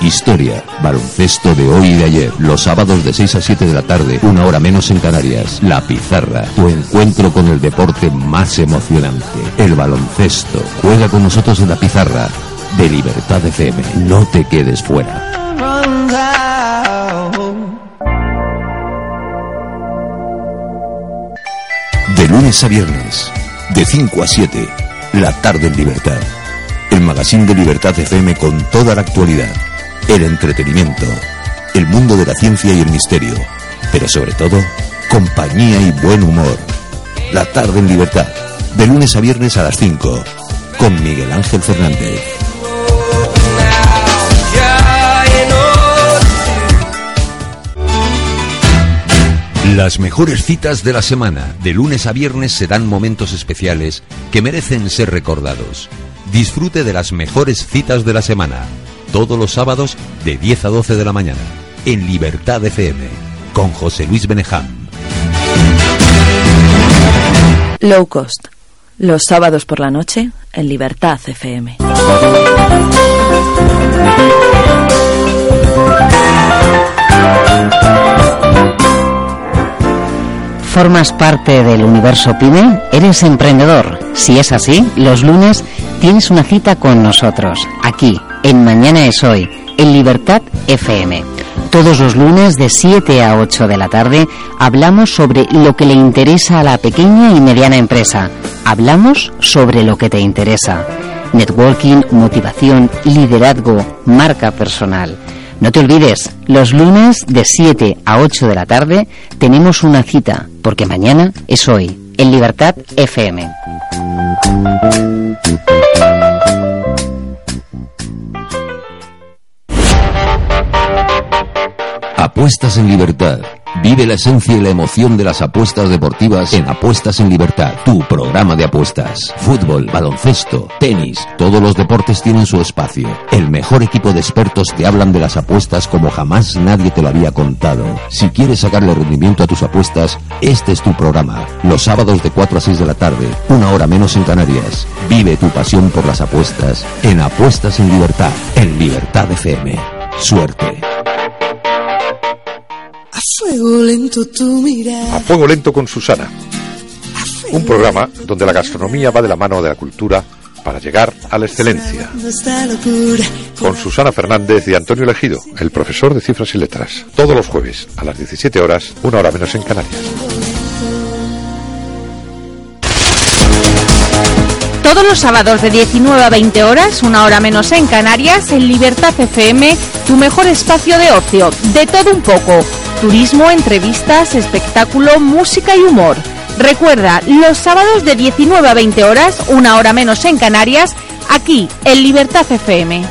historia, baloncesto de hoy y de ayer, los sábados de 6 a 7 de la tarde, una hora menos en Canarias. La pizarra, tu encuentro con el deporte más emocionante, el baloncesto. Juega con nosotros en la pizarra de Libertad FM. No te quedes fuera. De lunes a viernes, de 5 a 7, la tarde en libertad. El magazine de Libertad FM con toda la actualidad, el entretenimiento, el mundo de la ciencia y el misterio, pero sobre todo, compañía y buen humor. La tarde en libertad, de lunes a viernes a las 5, con Miguel Ángel Fernández. Las mejores citas de la semana, de lunes a viernes, se dan momentos especiales que merecen ser recordados. Disfrute de las mejores citas de la semana, todos los sábados de 10 a 12 de la mañana, en Libertad FM, con José Luis Benejam. Low Cost, los sábados por la noche, en Libertad FM. ¿Formas parte del universo PyME? ¿Eres emprendedor? Si es así, los lunes tienes una cita con nosotros, aquí, en Mañana es Hoy, en Libertad FM. Todos los lunes de 7 a 8 de la tarde hablamos sobre lo que le interesa a la pequeña y mediana empresa. Hablamos sobre lo que te interesa. Networking, motivación, liderazgo, marca personal. No te olvides, los lunes de 7 a 8 de la tarde tenemos una cita, porque mañana es hoy, en Libertad FM. Apuestas en libertad. Vive la esencia y la emoción de las apuestas deportivas en Apuestas en Libertad, tu programa de apuestas. Fútbol, baloncesto, tenis, todos los deportes tienen su espacio. El mejor equipo de expertos te hablan de las apuestas como jamás nadie te lo había contado. Si quieres sacarle rendimiento a tus apuestas, este es tu programa. Los sábados de 4 a 6 de la tarde, una hora menos en Canarias. Vive tu pasión por las apuestas en Apuestas en Libertad, en Libertad FM. Suerte. Fuego lento tu mirada. A Fuego Lento con Susana. Un programa donde la gastronomía va de la mano de la cultura para llegar a la excelencia. Con Susana Fernández y Antonio Elegido, el profesor de cifras y letras. Todos los jueves a las 17 horas, una hora menos en Canarias. Todos los sábados de 19 a 20 horas, una hora menos en Canarias, en Libertad FM, tu mejor espacio de ocio, de todo un poco. Turismo, entrevistas, espectáculo, música y humor. Recuerda, los sábados de 19 a 20 horas, una hora menos en Canarias, aquí, en Libertad FM.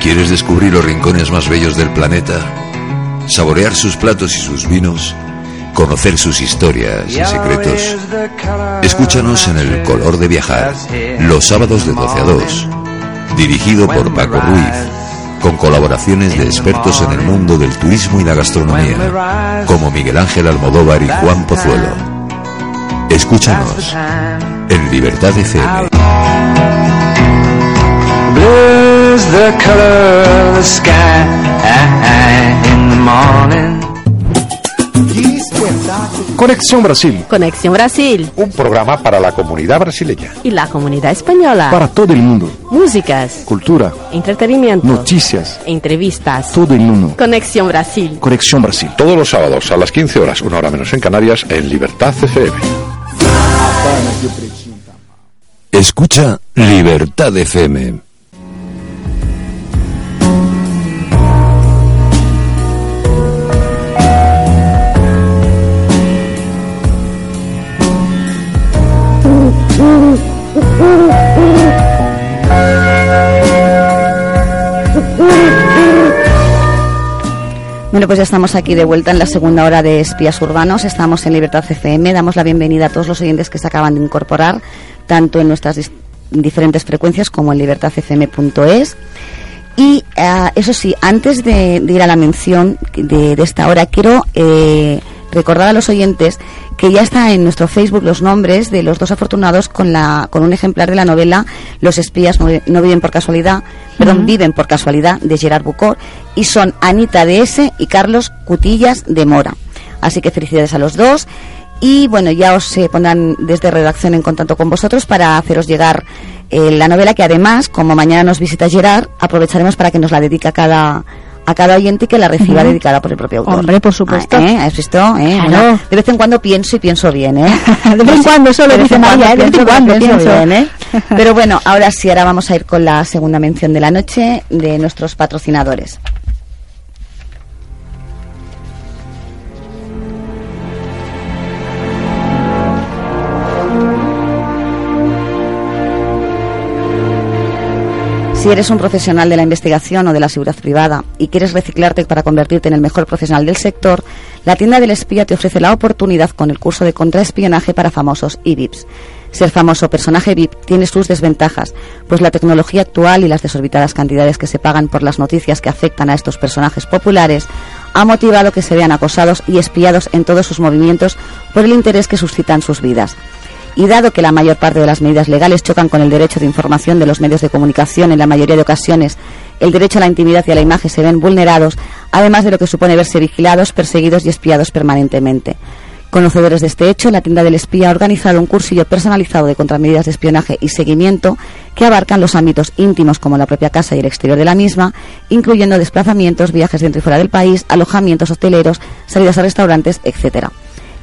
¿Quieres descubrir los rincones más bellos del planeta? ¿Saborear sus platos y sus vinos? ¿Conocer sus historias y secretos? Escúchanos en El Color de Viajar, los sábados de 12 a 2. Dirigido por Paco Ruiz, con colaboraciones de expertos en el mundo del turismo y la gastronomía, como Miguel Ángel Almodóvar y Juan Pozuelo. Escúchanos en Libertad FM. Conexión Brasil, Conexión Brasil un programa para la comunidad brasileña. y la comunidad española. Para todo el mundo. Músicas, Cultura, entretenimiento, noticias, entrevistas. todo en uno. Conexión Brasil. Conexión Brasil. Todos los sábados a las 15 horas, una hora menos en Canarias, en Libertad FM. Escucha Libertad FM. Bueno, pues ya estamos aquí de vuelta en la segunda hora de Espías Urbanos. Estamos en Libertad FM. Damos la bienvenida a todos los oyentes que se acaban de incorporar, tanto en nuestras diferentes frecuencias como en libertadfm.es. Y ah, eso sí, antes de, ir a la mención de, de esta hora, quiero eh, recordar a los oyentes que ya está en nuestro Facebook los nombres de los dos afortunados con, la, con un ejemplar de la novela Los espías no, no viven por casualidad, perdón, viven por casualidad, de Gerard Bucor, y son Anita de S y Carlos Cutillas de Mora. Así que felicidades a los dos. Y bueno, ya os eh, pondrán desde redacción en contacto con vosotros para haceros llegar eh, la novela que además, como mañana nos visita Gerard, aprovecharemos para que nos la dedique a cada a cada oyente que la reciba dedicada por el propio autor. Hombre, por supuesto. Ah, ¿eh? ¿Has visto? ¿Eh? Claro. Bueno, de vez en cuando pienso y pienso bien, ¿eh? De vez en cuando solo dice María, ¿eh? De vez en cuando pienso pienso. bien, ¿eh? Pero bueno, ahora sí, ahora vamos a ir con la segunda mención de la noche de nuestros patrocinadores. Si eres un profesional de la investigación o de la seguridad privada y quieres reciclarte para convertirte en el mejor profesional del sector, la tienda del espía te ofrece la oportunidad con el curso de contraespionaje para famosos y VIPs. Ser famoso personaje VIP tiene sus desventajas, pues la tecnología actual y las desorbitadas cantidades que se pagan por las noticias que afectan a estos personajes populares ha motivado que se vean acosados y espiados en todos sus movimientos por el interés que suscitan sus vidas. Y dado que la mayor parte de las medidas legales chocan con el derecho de información de los medios de comunicación, en la mayoría de ocasiones el derecho a la intimidad y a la imagen se ven vulnerados, además de lo que supone verse vigilados, perseguidos y espiados permanentemente. Conocedores de este hecho, la tienda del espía ha organizado un cursillo personalizado de contramedidas de espionaje y seguimiento que abarcan los ámbitos íntimos como la propia casa y el exterior de la misma, incluyendo desplazamientos, viajes dentro y fuera del país, alojamientos hoteleros, salidas a restaurantes, etcétera.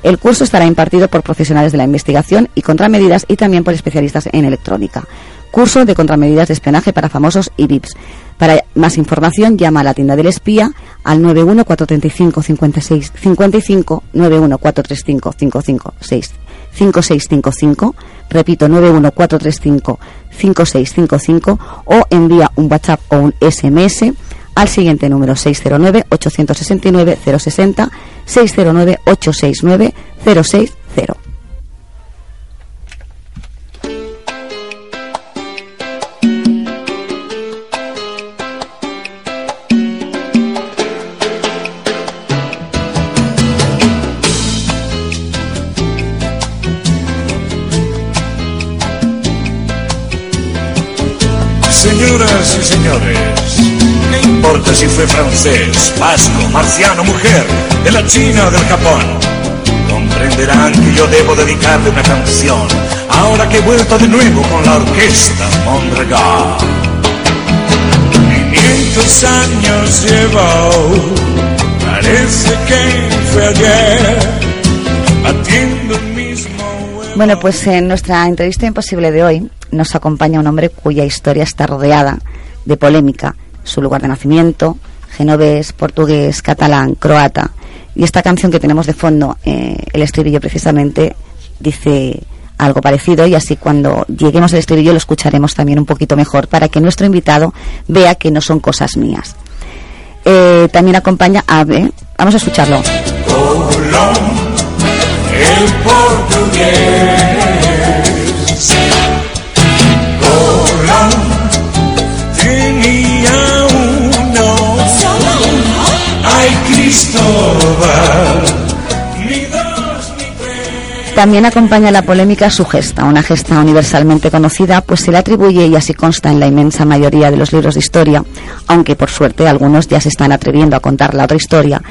El curso estará impartido por profesionales de la investigación y contramedidas y también por especialistas en electrónica. Curso de contramedidas de espionaje para famosos y VIPs. Para más información, llama a la tienda del espía al 91435 56 55 91435 55 5655, repito 91435 5655 o envía un WhatsApp o un SMS al siguiente número 609-869-060, 609-869-060. Señoras y señores, ¿qué importa si fue francés, vasco, marciano, mujer, de la China o del Japón? Comprenderán que yo debo dedicarle una canción, ahora que he vuelto de nuevo con la orquesta Mondragón. 500 años llevo, parece que fue ayer, batiendo el mismo Bueno, pues en nuestra entrevista imposible de hoy nos acompaña un hombre cuya historia está rodeada de polémica. Su lugar de nacimiento, genovés, portugués, catalán, croata. Y esta canción que tenemos de fondo, eh, el estribillo precisamente, dice algo parecido y así cuando lleguemos al estribillo lo escucharemos también un poquito mejor para que nuestro invitado vea que no son cosas mías. Eh, también acompaña a... vamos a escucharlo. Colón, el portugués. También acompaña la polémica su gesta, una gesta universalmente conocida, pues se le atribuye y así consta en la inmensa mayoría de los libros de historia, aunque por suerte algunos ya se están atreviendo a contar la otra historia,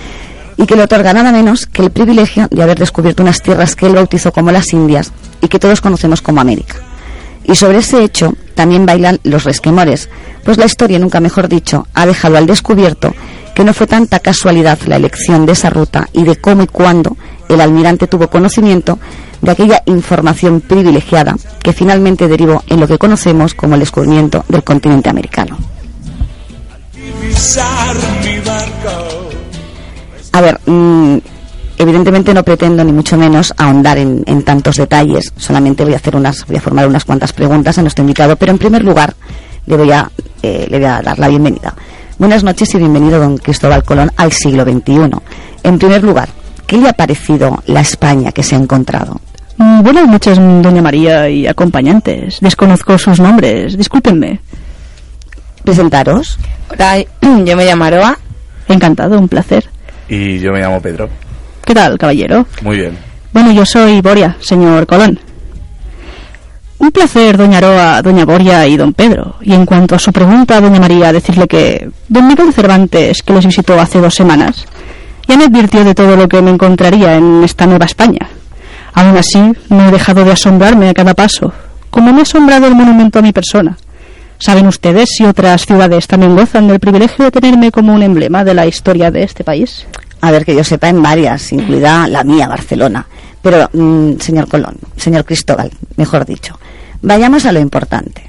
y que le otorga nada menos que el privilegio de haber descubierto unas tierras que él bautizó como las Indias y que todos conocemos como América. Y sobre ese hecho también bailan los resquemores, pues la historia, nunca mejor dicho, ha dejado al descubierto que no fue tanta casualidad la elección de esa ruta y de cómo y cuándo el almirante tuvo conocimiento de aquella información privilegiada que finalmente derivó en lo que conocemos como el descubrimiento del continente americano. A ver, mm, evidentemente no pretendo ni mucho menos ahondar en, en tantos detalles. Solamente voy a hacer unas, voy a formar unas cuantas preguntas a nuestro invitado. Pero en primer lugar le voy a, eh, le voy a dar la bienvenida. Buenas noches y bienvenido, don Cristóbal Colón, al siglo XXI. En primer lugar, ¿qué le ha parecido la España que se ha encontrado? Mm, Buenas noches, doña María y acompañantes. Desconozco sus nombres, discúlpenme. Presentaros. Hola, yo me llamo Aroa. Encantado, un placer. Y yo me llamo Pedro. ¿Qué tal, caballero? Muy bien. Bueno, yo soy Boria, señor Colón. Un placer, doña Aroa, doña Boria y don Pedro. Y en cuanto a su pregunta, doña María, decirle que don Miguel Cervantes, que les visitó hace dos semanas, ya me advirtió de todo lo que me encontraría en esta nueva España. Aún así, no he dejado de asombrarme a cada paso, como me ha asombrado el monumento a mi persona. ¿Saben ustedes si otras ciudades también gozan del privilegio de tenerme como un emblema de la historia de este país? A ver, que yo sepa, en varias, incluida la mía, Barcelona. Pero, mm, señor Colón, señor Cristóbal, mejor dicho, vayamos a lo importante.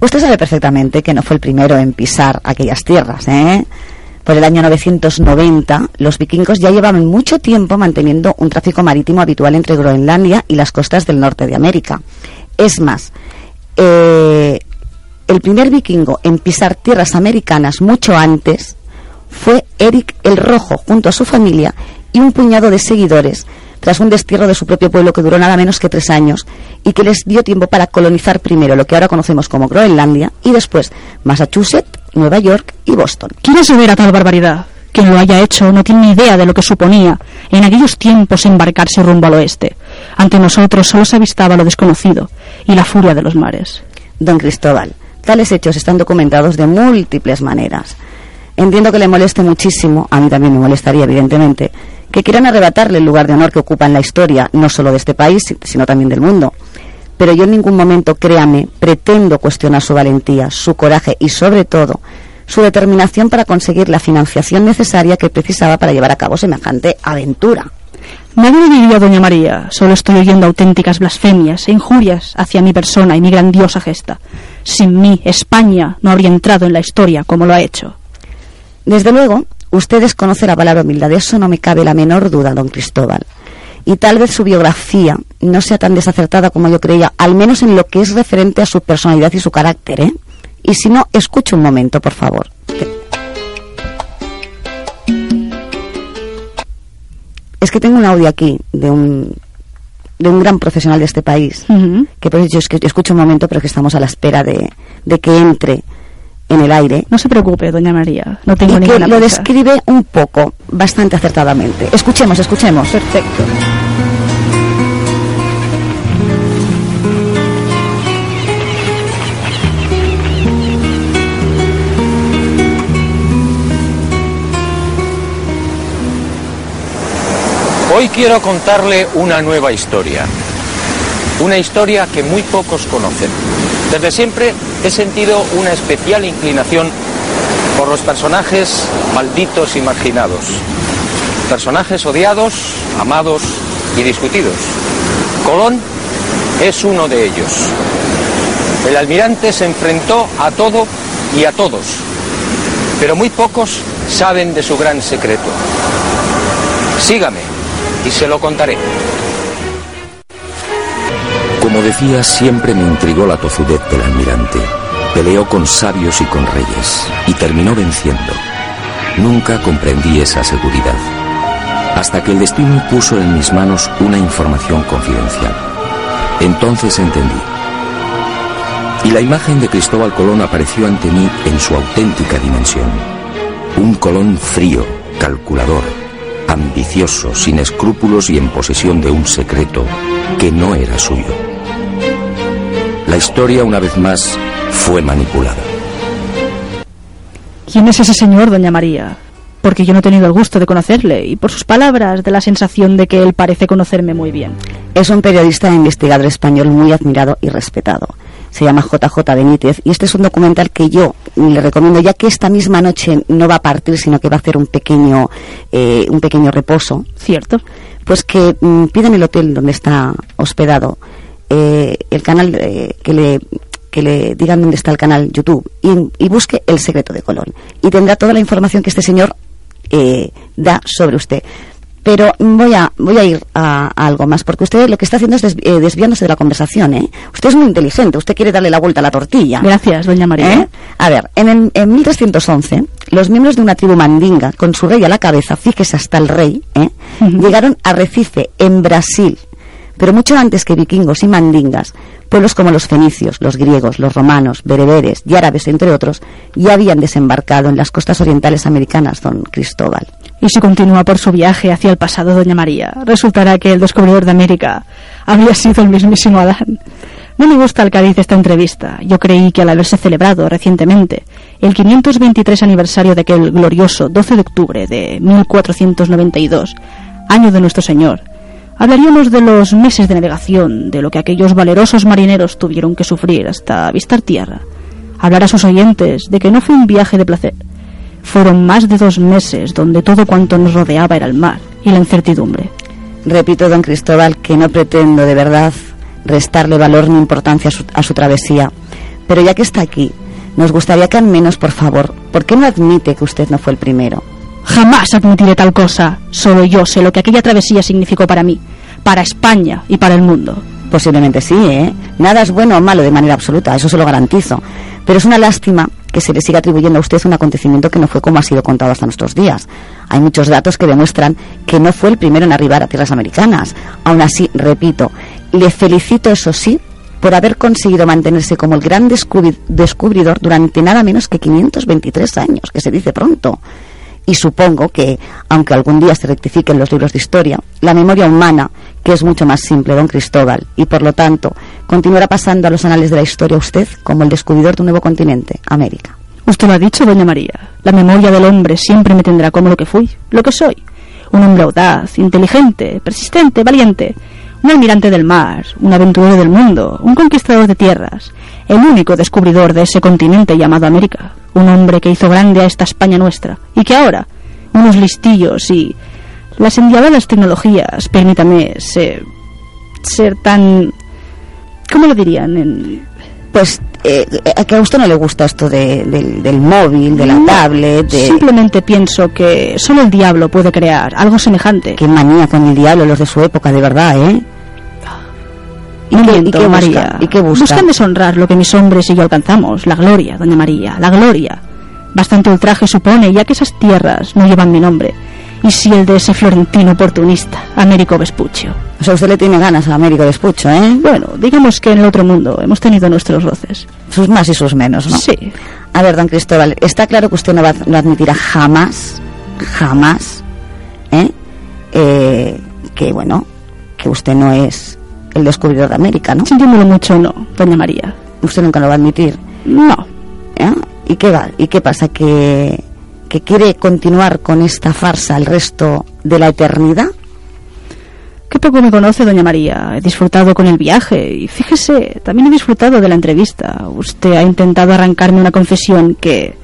Usted sabe perfectamente que no fue el primero en pisar aquellas tierras, ¿eh? Por el año 990, los vikingos ya llevaban mucho tiempo manteniendo un tráfico marítimo habitual entre Groenlandia y las costas del norte de América. Es más, eh, el primer vikingo en pisar tierras americanas mucho antes fue Eric el Rojo, junto a su familia y un puñado de seguidores, tras un destierro de su propio pueblo que duró nada menos que tres años y que les dio tiempo para colonizar primero lo que ahora conocemos como Groenlandia y después Massachusetts, Nueva York y Boston. ¿Quiere saber a tal barbaridad? Quien lo haya hecho no tiene ni idea de lo que suponía en aquellos tiempos embarcarse rumbo al oeste. Ante nosotros solo se avistaba lo desconocido y la furia de los mares. Don Cristóbal, tales hechos están documentados de múltiples maneras. Entiendo que le moleste muchísimo, a mí también me molestaría evidentemente, que quieran arrebatarle el lugar de honor que ocupa en la historia, no solo de este país, sino también del mundo. Pero yo en ningún momento, créame, pretendo cuestionar su valentía, su coraje y sobre todo su determinación para conseguir la financiación necesaria que precisaba para llevar a cabo semejante aventura. Nadie diría, doña María, solo estoy oyendo auténticas blasfemias e injurias hacia mi persona y mi grandiosa gesta. Sin mí, España no habría entrado en la historia como lo ha hecho. Desde luego, usted desconoce la palabra humildad, de eso no me cabe la menor duda, don Cristóbal. Y tal vez su biografía no sea tan desacertada como yo creía, al menos en lo que es referente a su personalidad y su carácter, ¿eh? Y si no, escuche un momento, por favor. Es que tengo un audio aquí de un de un gran profesional de este país, que por eso es que escucho un momento, pero que estamos a la espera de, de que entre en el aire. No se preocupe, doña María, no tengo y que ninguna lo prisa. describe un poco, bastante acertadamente. Escuchemos, escuchemos. Perfecto. Hoy quiero contarle una nueva historia. Una historia que muy pocos conocen. Desde siempre he sentido una especial inclinación por los personajes malditos y marginados. Personajes odiados, amados y discutidos. Colón es uno de ellos. El almirante se enfrentó a todo y a todos, pero muy pocos saben de su gran secreto. Sígame y se lo contaré. Como decía, siempre me intrigó la tozudez del almirante. Peleó con sabios y con reyes y terminó venciendo. Nunca comprendí esa seguridad. Hasta que el destino puso en mis manos una información confidencial. Entonces entendí. Y la imagen de Cristóbal Colón apareció ante mí en su auténtica dimensión. Un Colón frío, calculador, ambicioso, sin escrúpulos y en posesión de un secreto que no era suyo. La historia, una vez más, fue manipulada. ¿Quién es ese señor, doña María? Porque yo no he tenido el gusto de conocerle y por sus palabras de la sensación de que él parece conocerme muy bien. Es un periodista e investigador español muy admirado y respetado. Se llama JJ Benítez y este es un documental que yo le recomiendo ya que esta misma noche no va a partir sino que va a hacer un pequeño eh, un pequeño reposo. Cierto. Pues que mm, pida en el hotel donde está hospedado eh, el canal eh, que le que le digan dónde está el canal YouTube y, y busque El secreto de Colón y tendrá toda la información que este señor eh, da sobre usted. Pero voy a, voy a ir a, a algo más, porque usted lo que está haciendo es eh, desviándose de la conversación. ¿eh? Usted es muy inteligente, usted quiere darle la vuelta a la tortilla. Gracias, doña María. ¿Eh? A ver, en, el- en 1311, los miembros de una tribu mandinga, con su rey a la cabeza, fíjese hasta el rey, ¿eh? llegaron a Recife, en Brasil. Pero mucho antes que vikingos y mandingas, Pueblos como los fenicios, los griegos, los romanos, bereberes y árabes, entre otros, ya habían desembarcado en las costas orientales americanas, don Cristóbal. Y si continúa por su viaje hacia el pasado, doña María, resultará que el descubridor de América había sido el mismísimo Adán. No me gusta el cariz de esta entrevista. Yo creí que al haberse celebrado recientemente el 523 aniversario de aquel glorioso 12 de octubre de 1492, año de nuestro Señor, hablaríamos de los meses de navegación, de lo que aquellos valerosos marineros tuvieron que sufrir hasta avistar tierra. Hablar a sus oyentes de que no fue un viaje de placer. Fueron más de dos meses donde todo cuanto nos rodeaba era el mar y la incertidumbre. Repito, don Cristóbal, que no pretendo de verdad restarle valor ni importancia a su, a su travesía. Pero ya que está aquí, nos gustaría que al menos, por favor, ¿por qué no admite que usted no fue el primero? Jamás admitiré tal cosa. Solo yo sé lo que aquella travesía significó para mí, para España y para el mundo. Posiblemente sí, ¿eh? Nada es bueno o malo de manera absoluta, eso se lo garantizo. Pero es una lástima que se le siga atribuyendo a usted un acontecimiento que no fue como ha sido contado hasta nuestros días. Hay muchos datos que demuestran que no fue el primero en arribar a tierras americanas. Aún así, repito, le felicito, eso sí, por haber conseguido mantenerse como el gran descubri- descubridor durante nada menos que 523 años, que se dice pronto. Y supongo que, aunque algún día se rectifiquen los libros de historia, la memoria humana, que es mucho más simple, don Cristóbal, y por lo tanto continuará pasando a los anales de la historia usted como el descubridor de un nuevo continente, América. Usted lo ha dicho, doña María. La memoria del hombre siempre me tendrá como lo que fui, lo que soy. Un hombre audaz, inteligente, persistente, valiente. Un almirante del mar, un aventurero del mundo, un conquistador de tierras. El único descubridor de ese continente llamado América. Un hombre que hizo grande a esta España nuestra. Y que ahora, unos listillos y las endiabladas tecnologías, permítame ser, ser tan... ¿Cómo lo dirían? En, Pues eh, eh, que a usted no le gusta esto de- del, del móvil, de la No, tablet, de... Simplemente pienso que solo el diablo puede crear algo semejante. Qué manía con el diablo los de su época, de verdad, ¿eh? ¿Y No qué- y qué busca? María. ¿Y qué busca? Buscan deshonrar lo que mis hombres y yo alcanzamos, la gloria, doña María, la gloria. Bastante ultraje supone, ya que esas tierras no llevan mi nombre. Y si el de ese florentino oportunista, Américo Vespuccio. O sea, usted le tiene ganas a Américo Despucho, ¿eh? Bueno, digamos que en el otro mundo hemos tenido nuestros roces. Sus más y sus menos, ¿no? Sí. A ver, don Cristóbal, está claro que usted no, va, no admitirá jamás, jamás, ¿eh? Eh, que, bueno, que usted no es el descubridor de América, ¿no? Sintiéndolo mucho, no, doña María. Usted nunca lo va a admitir. No. ¿eh? ¿Y qué va? ¿Y qué pasa? ¿Que, que quiere continuar con esta farsa el resto de la eternidad? Qué poco me conoce, doña María. He disfrutado con el viaje y fíjese, también he disfrutado de la entrevista. Usted ha intentado arrancarme una confesión que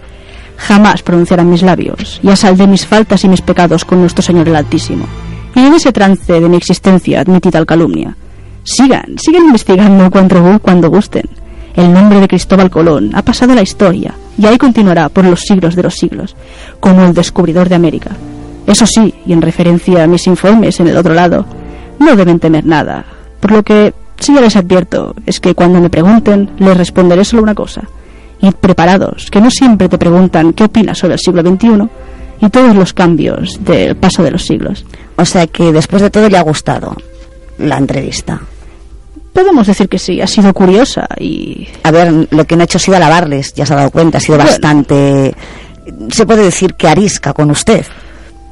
jamás pronunciarán mis labios y a sal de mis faltas y mis pecados con nuestro Señor el Altísimo. Y en ese trance de mi existencia admití tal calumnia. Sigan, sigan investigando cuando, cuando gusten. El nombre de Cristóbal Colón ha pasado a la historia y ahí continuará por los siglos de los siglos, como el descubridor de América. Eso sí, y en referencia a mis informes en el otro lado, no deben temer nada. Por lo que sí ya les advierto es que cuando me pregunten les responderé solo una cosa. Id preparados, que no siempre te preguntan qué opinas sobre el siglo XXI y todos los cambios del paso de los siglos. O sea que después de todo le ha gustado la entrevista. Podemos decir que sí, ha sido curiosa y... A ver, lo que no ha hecho ha sido alabarles, ya se ha dado cuenta, ha sido Bueno. bastante... Se puede decir que arisca con usted.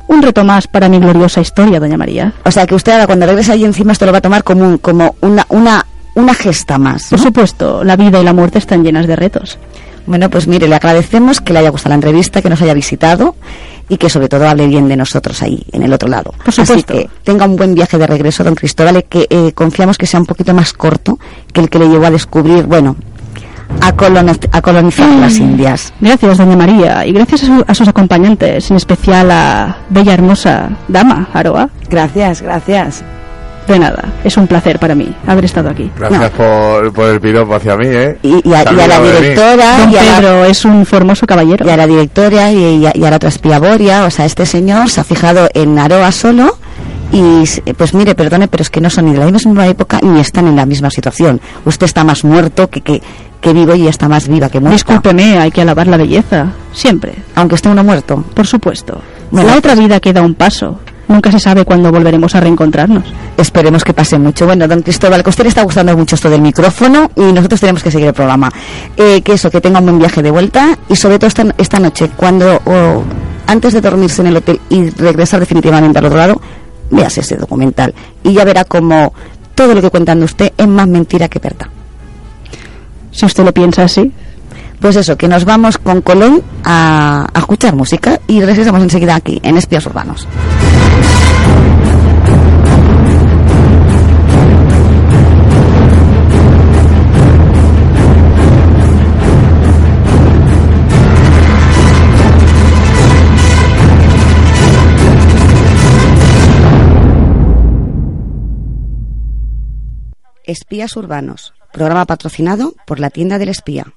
Un reto más para mi gloriosa historia, doña María. O sea que usted ahora cuando regrese allí encima esto lo va a tomar como, un- como una, una, una gesta más. Por ¿no? supuesto, la vida y la muerte están llenas de retos. Bueno, pues mire, le agradecemos que le haya gustado la entrevista, que nos haya visitado y que sobre todo hable bien de nosotros ahí, en el otro lado. Por supuesto. Así que tenga un buen viaje de regreso, don Cristóbal, que eh, confiamos que sea un poquito más corto que el que le llevó a descubrir, bueno, a, coloni- a colonizar las Indias. Gracias, doña María, y gracias a, su- a sus acompañantes, en especial a bella hermosa dama, Aroa. Gracias, gracias. De nada, es un placer para mí haber estado aquí. Gracias por, por el piropo hacia mí, ¿eh? Y, y a, y a También la directora, Don y a la, Pedro es un formoso caballero. y a la directora y, y a, y a la otra espía Boria, o sea, este señor se ha fijado en Aroa solo y s- pues mire, perdone, pero es que no son ni de la misma época ni están en la misma situación. Usted está más muerto que, que, que vivo y está más viva que muerta. Discúlpeme, hay que alabar la belleza, siempre, Aunque esté uno muerto. por supuesto. Bueno, la otra vida queda un paso nunca se sabe cuándo volveremos a reencontrarnos. Esperemos que pase mucho. Bueno, don Cristóbal, que usted le está gustando mucho esto del micrófono y nosotros tenemos que seguir el programa. Eh, que eso, que tenga un buen viaje de vuelta y sobre todo esta, esta noche, cuando oh, antes de dormirse en el hotel y regresar definitivamente al otro lado, véase ese documental y ya verá cómo todo lo que cuentan de usted es más mentira que verdad. Si usted lo piensa así. Pues eso, que nos vamos con Colón a, a escuchar música y regresamos enseguida aquí, en Espías Urbanos. Espías Urbanos, programa patrocinado por la tienda del espía.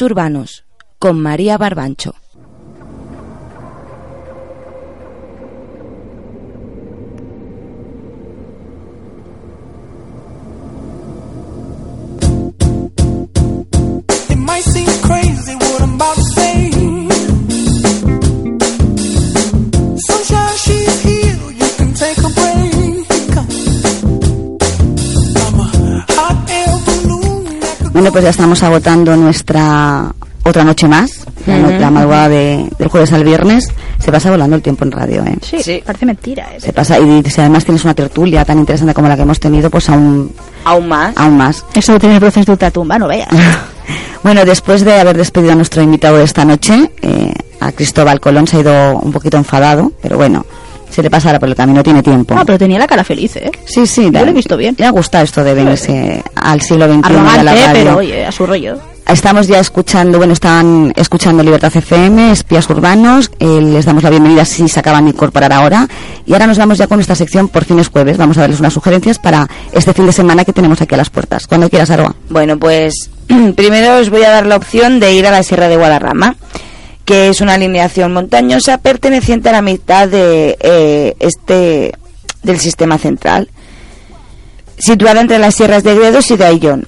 Urbanos con María Barbancho. Pues ya estamos agotando nuestra otra noche más, la, madrugada de, del jueves al viernes, se pasa volando el tiempo en radio. ¿eh? Sí, sí. parece mentira. Se pasa, y si además tienes una tertulia tan interesante como la que hemos tenido, pues aún... ¿Aún más? Aún más. Eso de tener voces de ultratumba, no veas. bueno, después de haber despedido a nuestro invitado de esta noche, eh, a Cristóbal Colón se ha ido un poquito enfadado, pero bueno, se le pasara por el camino, tiene tiempo. Ah, pero tenía la cara feliz, ¿eh? Sí, sí, Yo lo he visto bien. Le ha gustado esto de venirse al siglo XXI de la Arrogante, radio. pero oye, a su rollo. Estamos ya escuchando, bueno, están escuchando Libertad FM, Espías Urbanos, eh, les damos la bienvenida si se acaban de incorporar ahora. Y ahora nos vamos ya con nuestra sección por fines jueves. Vamos a darles unas sugerencias para este fin de semana que tenemos aquí a las puertas. Cuando quieras, Aroa. Bueno, pues primero os voy a dar la opción de ir a la Sierra de Guadarrama, que es una alineación montañosa perteneciente a la mitad de eh, este del sistema central, situada entre las sierras de Gredos y de Ayllón.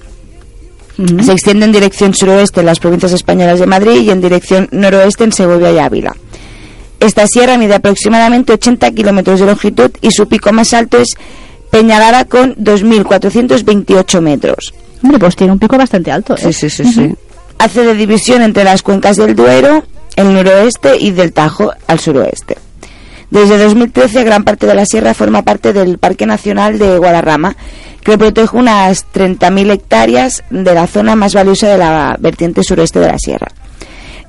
Se extiende en dirección suroeste en las provincias españolas de Madrid y en dirección noroeste en Segovia y Ávila. Esta sierra mide aproximadamente 80 kilómetros de longitud y su pico más alto es Peñalara con 2.428 metros. Hombre, pues tiene un pico bastante alto, ¿eh? Sí, sí, sí, sí. Hace de división entre las cuencas del Duero, el noroeste y del Tajo al suroeste. Desde 2013 gran parte de la sierra forma parte del Parque Nacional de Guadarrama, que protege unas 30.000 hectáreas de la zona más valiosa de la vertiente suroeste de la sierra.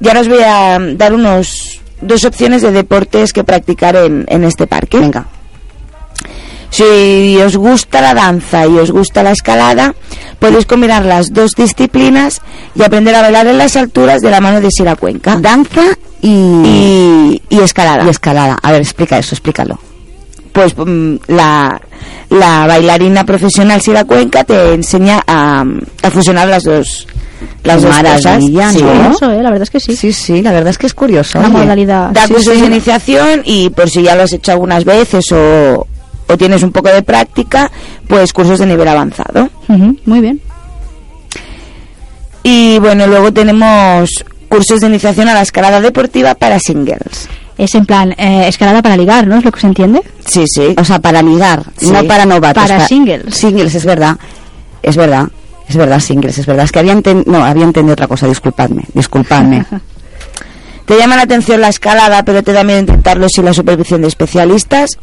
Y ahora os voy a dar unos dos opciones de deportes que practicar en, en este parque. Venga. Si os gusta la danza y os gusta la escalada, podéis combinar las dos disciplinas y aprender a bailar en las alturas de la mano de Sira Cuenca. Danza y, y, y escalada. y escalada. A ver, explica eso, explícalo. Pues mm, la, la bailarina profesional Sira Cuenca te enseña a, a fusionar las dos, las dos cosas. Maravilla, Sí. ¿no? Curioso, ¿eh? La verdad es que sí. Sí, sí, la verdad es que es curioso. Oye. modalidad. Da sí, cursos sí. de iniciación y por si ya lo has hecho algunas veces o, o tienes un poco de práctica, pues cursos de nivel avanzado. Muy bien. Y bueno, luego tenemos cursos de iniciación a la escalada deportiva para singles. Es en plan eh, escalada para ligar, ¿no? ¿Es lo que se entiende? Sí, sí. O sea, para ligar, Sí. no para novatos. Para singles. Singles, es verdad. Es verdad. Es verdad, singles, es verdad. Es que había entendido... No, había entendido otra cosa, disculpadme. Disculpadme. ¿Te llama la atención la escalada, pero te da miedo intentarlo sin la supervisión de especialistas?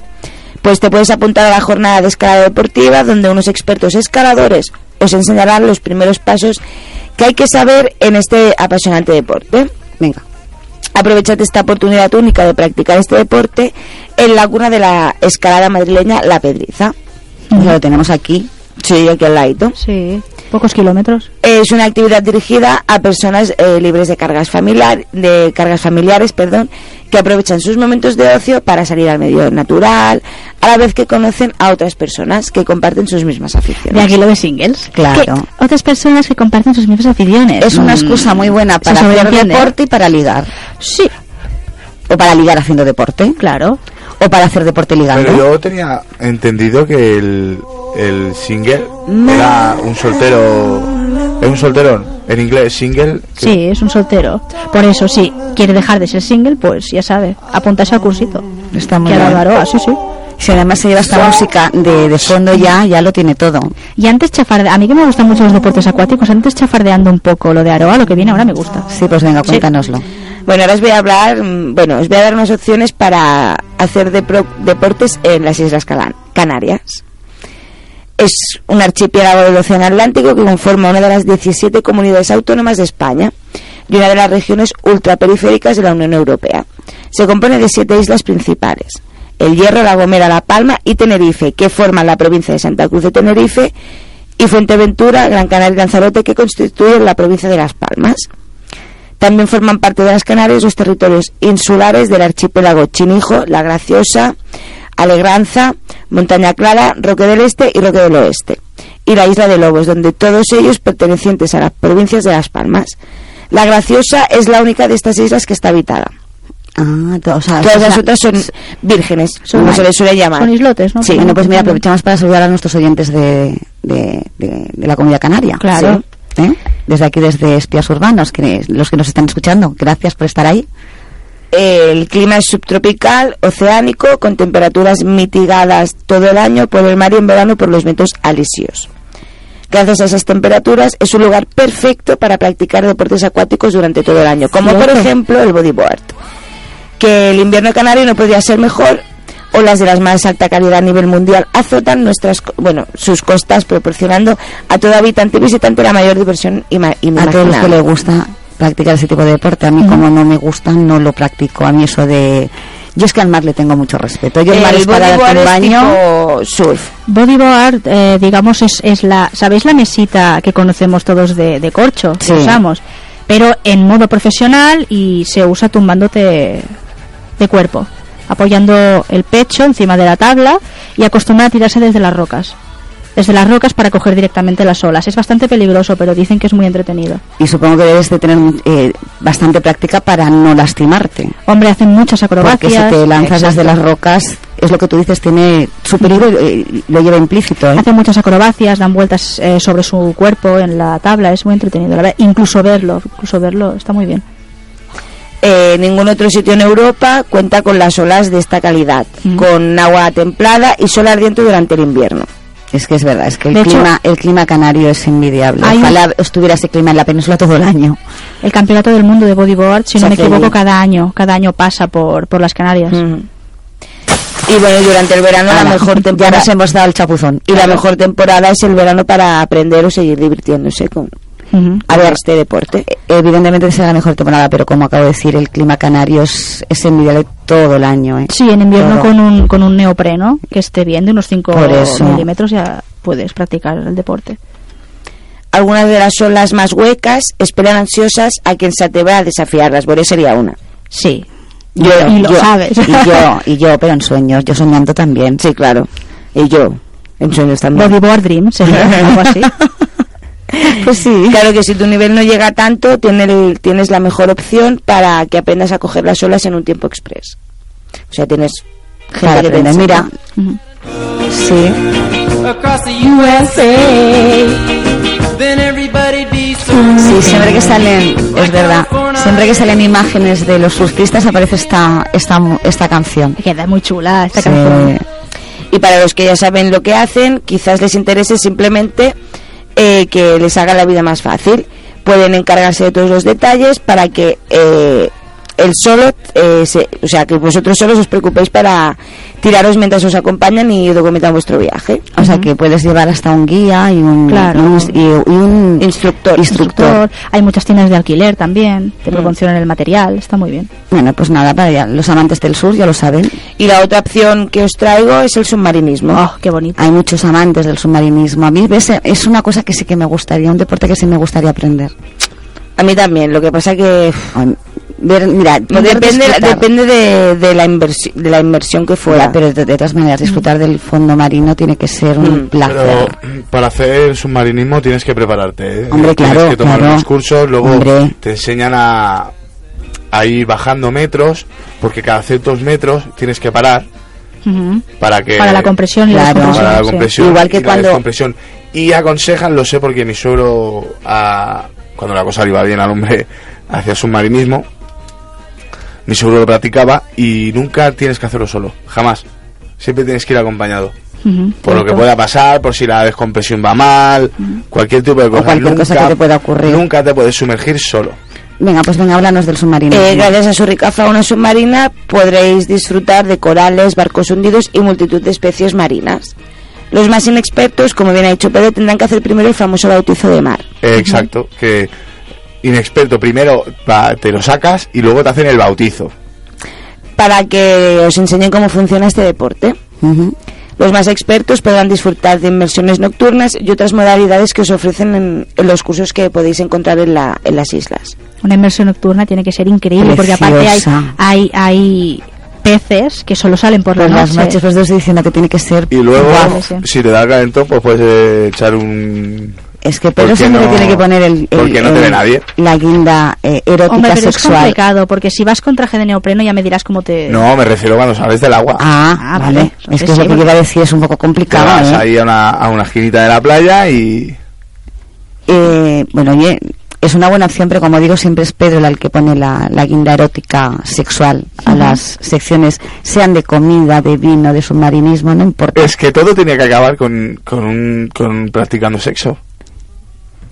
Pues te puedes apuntar a la jornada de escalada deportiva, donde unos expertos escaladores os enseñarán los primeros pasos que hay que saber en este apasionante deporte. Venga. Aprovechate esta oportunidad única de practicar este deporte en la cuna de la escalada madrileña La Pedriza. Lo tenemos aquí. Sí, aquí al ladito. Sí. Pocos kilómetros. Es una actividad dirigida a personas eh, libres de cargas familiar, de cargas familiares, perdón, que aprovechan sus momentos de ocio para salir al medio natural, a la vez que conocen a otras personas que comparten sus mismas De aficiones. aquí lo de singles. Claro. Otras personas que comparten sus mismas aficiones. Es una Mm, excusa muy buena para hacer deporte y para ligar. Sí, O para ligar haciendo deporte. claro. O para hacer deporte ligando. Pero yo tenía entendido que el, el single era un soltero. Es un solterón. En inglés, single. que- Sí, es un soltero. Por eso, si quiere dejar de ser single, pues ya sabe, apuntarse al cursito. Está muy Que bien. Aroa, sí, sí. Si además se lleva esta música de, de fondo ya, ya lo tiene todo. Y antes chafarde... A mí que me gustan mucho los deportes acuáticos, antes chafardeando un poco lo de Aroa, lo que viene ahora me gusta. Sí, pues venga, cuéntanoslo. Bueno, ahora os voy a hablar, mm, bueno, os voy a dar unas opciones para hacer deportes en las Islas Canarias. Es un archipiélago del Océano Atlántico que conforma una de las 17 comunidades autónomas de España y una de las regiones ultraperiféricas de la Unión Europea. Se compone de siete islas principales. El Hierro, La Gomera, La Palma y Tenerife, que forman la provincia de Santa Cruz de Tenerife, y Fuerteventura, Gran Canaria y Lanzarote, que constituyen la provincia de Las Palmas. También forman parte de las Canarias los territorios insulares del archipiélago Chinijo, La Graciosa, Alegranza, Montaña Clara, Roque del Este y Roque del Oeste. Y la isla de Lobos, donde todos ellos pertenecientes a las provincias de Las Palmas. La Graciosa es la única de estas islas que está habitada. Ah, to- o sea, Todas o sea, las otras son vírgenes, como Vale. se les suele llamar. Son islotes, ¿no? Sí, Bueno, pues mira, aprovechamos para saludar a nuestros oyentes de, de, de- de la comunidad canaria. Claro. Sí. ¿Eh? Desde aquí, desde Espías Urbanos, que los que nos están escuchando, gracias por estar ahí. El clima es subtropical, oceánico, con temperaturas mitigadas todo el año por el mar y en verano por los vientos alisios. Gracias a esas temperaturas es un lugar perfecto para practicar deportes acuáticos durante todo el año, como por ejemplo el bodyboard. Que el invierno canario no podría ser mejor, olas de las más alta calidad a nivel mundial azotan nuestras, bueno, sus costas proporcionando a todo habitante y visitante la mayor diversión ima- A todos los que les gusta practicar ese tipo de deporte. A mí, como no me gusta, no lo practico. A mí eso de Yo es que al mar le tengo mucho respeto. Yo el, mar El es para bodyboard darte un baño. tipo surf. Bodyboard, eh, digamos, es, es la... ¿Sabéis la mesita que conocemos todos de, de corcho? que Sí. usamos. Pero en modo profesional y se usa tumbándote de cuerpo. Apoyando el pecho encima de la tabla y acostumbrada a tirarse desde las rocas. Desde las rocas para coger directamente las olas. Es bastante peligroso, pero dicen que es muy entretenido. Y supongo que debes de tener eh, bastante práctica para no lastimarte. Hombre, hacen muchas acrobacias. Porque si te lanzas desde las rocas, es lo que tú dices, tiene su peligro eh, lo lleva implícito. ¿eh? Hacen muchas acrobacias, dan vueltas eh, sobre su cuerpo en la tabla, es muy entretenido. La verdad. Incluso verlo, incluso verlo está muy bien. Eh, ningún otro sitio en Europa cuenta con las olas de esta calidad, con agua templada y sol ardiente durante el invierno. Es que es verdad, es que el De hecho- clima, el clima canario es envidiable. Ojalá estuviera ese clima en la península todo el año. El campeonato del mundo de bodyboard, si Se no me equivoco, cada año, cada año pasa por, por las Canarias. Y bueno, durante el verano la mejor ya temporada nos hemos dado el chapuzón. y la mejor temporada es el verano para aprender o seguir divirtiéndose con a ver este deporte. Evidentemente será la mejor temporada, pero como acabo de decir, el clima canario es, es envidiable todo el año. ¿eh? Sí, en invierno Todo. con un, con un neopreno que esté bien, de unos 5 Por eso. milímetros, ya puedes practicar el deporte. Algunas de las olas más huecas esperan ansiosas a quien se atreva a desafiarlas. Boris sería una. Sí. Yo, Y lo yo- sabes. Y yo, y yo, pero en sueños, yo soñando también. Sí, claro. Y yo, en sueños también. Bodyboard Dream, sería algo así. Pues sí. Claro que si tu nivel no llega tanto, tiene el- tienes la mejor opción para que aprendas a coger las olas en un tiempo express. O sea, tienes gente Para que aprender, mira. Sí. across the USA. Then everybody'd be so Sí, siempre que salen, es verdad, siempre que salen imágenes de los surfistas aparece esta, esta, esta canción. Queda muy chula esta Sí. canción. Y para los que ya saben lo que hacen, quizás les interese simplemente eh, que les haga la vida más fácil. Pueden encargarse de todos los detalles para que eh, el solo, eh, se- o sea, que vosotros solos os preocupéis para tiraros mientras os acompañan y documentan vuestro viaje. O sea que puedes llevar hasta un guía y un, Claro. y un, y- y un instructor. instructor. Hay muchas tiendas de alquiler también, Mm. te proporcionan el material, está muy bien. Bueno, pues nada, para ya, los amantes del sur ya lo saben. Y la otra opción que os traigo es el submarinismo. Oh, qué bonito. Hay muchos amantes del submarinismo. A mí ves, es una cosa que sí que me gustaría, un deporte que sí me gustaría aprender. A mí también, lo que pasa que Ver, mira, depende, disfrutar- depende de, de la inversi- de la inversión que fuera. Ya, pero de, de todas maneras, disfrutar del fondo marino tiene que ser un placer. Pero mm, para hacer submarinismo tienes que prepararte. ¿eh? Hombre, tienes claro, que tomar claro. unos cursos, luego Hombre. te enseñan a, a ir bajando metros, porque cada ciertos metros tienes que parar para que Para la compresión y la Claro. para la sí. compresión Igual que y la cuando- descompresión. y aconsejan lo sé porque mi suegro a- cuando la cosa le iba bien al hombre hacía submarinismo mi suegro lo practicaba y nunca tienes que hacerlo solo jamás siempre tienes que ir acompañado por lo que pueda pasar, por si la descompresión va mal, cualquier tipo de cosa. cualquier cosa que te pueda ocurrir. Nunca te puedes sumergir solo. Venga, pues venga, háblanos del submarinismo. Eh, gracias a su rica fauna submarina podréis disfrutar de corales, barcos hundidos y multitud de especies marinas. Los más inexpertos, como bien ha dicho Pedro, tendrán que hacer primero el famoso bautizo de mar. Eh, exacto, que inexperto primero va- te lo sacas y luego te hacen el bautizo. para que os enseñen cómo funciona este deporte. Ujú. Los más expertos podrán disfrutar de inmersiones nocturnas y otras modalidades que os ofrecen en, en los cursos que podéis encontrar en, la, en las islas. Una inmersión nocturna tiene que ser increíble porque aparte hay, hay, hay peces que solo salen por, Por la las noche. noches, pues diciendo que tiene que ser. Y luego, si te da el calentón, pues puedes eh, echar un... Es que Pedro ¿Por qué siempre no? tiene que poner el, el- Porque no te el- nadie. la guinda eh, erótica Hombre, pero es sexual. complicado porque si vas con traje de neopreno ya me dirás cómo te... No, me refiero cuando sales del agua. Ah, Ah, vale. vale. Es que es sí, que iba a decir, es un poco Te complicado. vas ¿eh? ahí a una, a una esquinita de la playa y... Eh, bueno, oye, es una buena opción, pero como digo, siempre es Pedro el que pone la, la guinda erótica sexual a Ujú. las secciones, sean de comida, de vino, de submarinismo, no importa. Es que todo tenía que acabar con, con, un, con practicando sexo.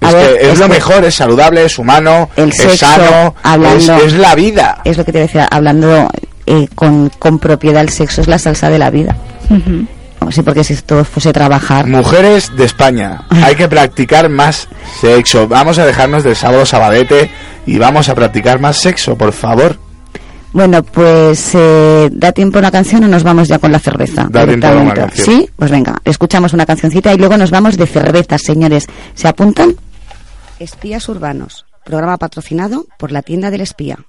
Es, lo mejor, es saludable, es humano, el es sano, es, la vida. Es lo que te decía, hablando eh, con, con, propiedad, el sexo es la salsa de la vida. Uh -huh. Sí, porque si todo fuese trabajar. Mujeres de España, hay que practicar más sexo. Vamos a dejarnos del sábado sabadete y vamos a practicar más sexo, por favor. Bueno, pues eh, da tiempo a una canción o nos vamos ya con la cerveza. Da tiempo a canción. Sí, pues venga, escuchamos una cancioncita y luego nos vamos de cerveza, señores. ¿Se apuntan? Espías Urbanos, programa patrocinado por la tienda del espía.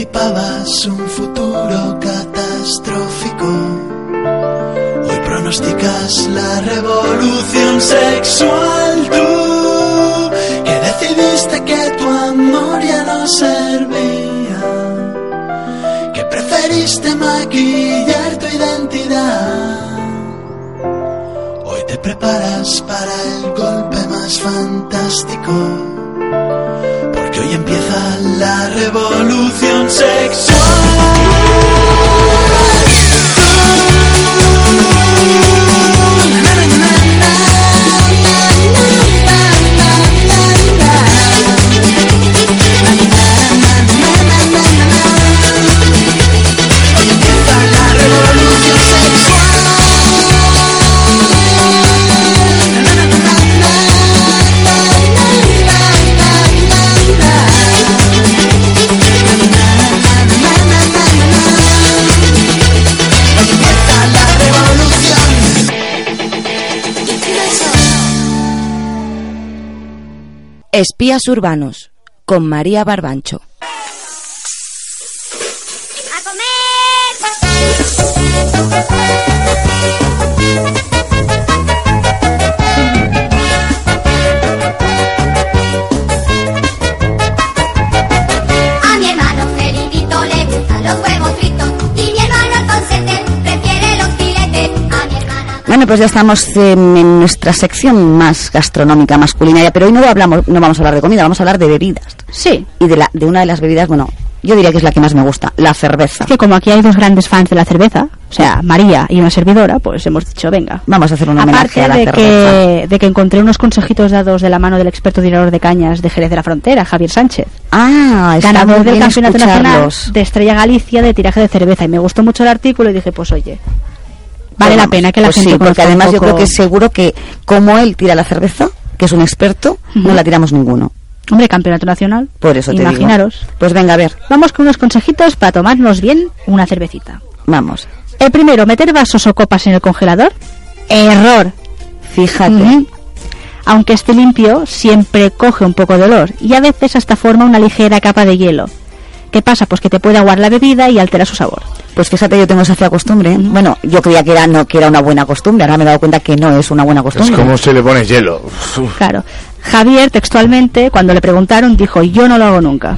anticipabas un futuro catastrófico. Hoy pronosticas la revolución sexual. Tú que decidiste que tu amor ya no servía. Que preferiste maquillar tu identidad. Hoy te preparas para el golpe más fantástico Hoy empieza la revolución sexual. Espías Urbanos con María Barbancho. Bueno, pues ya estamos en, en nuestra sección más gastronómica, más culinaria, pero hoy no hablamos, no vamos a hablar de comida, vamos a hablar de bebidas. Sí. Y de, la, de una de las bebidas, bueno, yo diría que es la que más me gusta, la cerveza. Que como aquí hay dos grandes fans de la cerveza, o sea, María y una servidora, pues hemos dicho, venga. Vamos a hacer un homenaje a la de cerveza. que, de que encontré unos consejitos dados de la mano del experto tirador de cañas de Jerez de la Frontera, Javier Sánchez. Ah, está ganador muy del Campeonato Nacional de Estrella Galicia de tiraje de cerveza. Y me gustó mucho el artículo y dije, pues oye, vale la pena que la Pues gente sí, porque además yo creo que seguro que como él tira la cerveza, que es un experto, no la tiramos ninguno. Hombre, Campeonato Nacional. Por eso te Imaginaros. digo. Pues venga, a ver, Vamos con unos consejitos para tomarnos bien una cervecita. vamos. El primero, meter vasos o copas en el congelador. Error. Fíjate. Aunque esté limpio, siempre coge un poco de olor y a veces hasta forma una ligera capa de hielo. ¿Qué pasa? Pues que te puede aguar la bebida y altera su sabor. Pues fíjate, yo tengo esa fea costumbre. ¿eh? Bueno, yo creía que era no que era una buena costumbre, ahora me he dado cuenta que no es una buena Es costumbre. como si le pones hielo. Claro. Javier, textualmente, cuando le preguntaron, dijo, yo no lo hago nunca.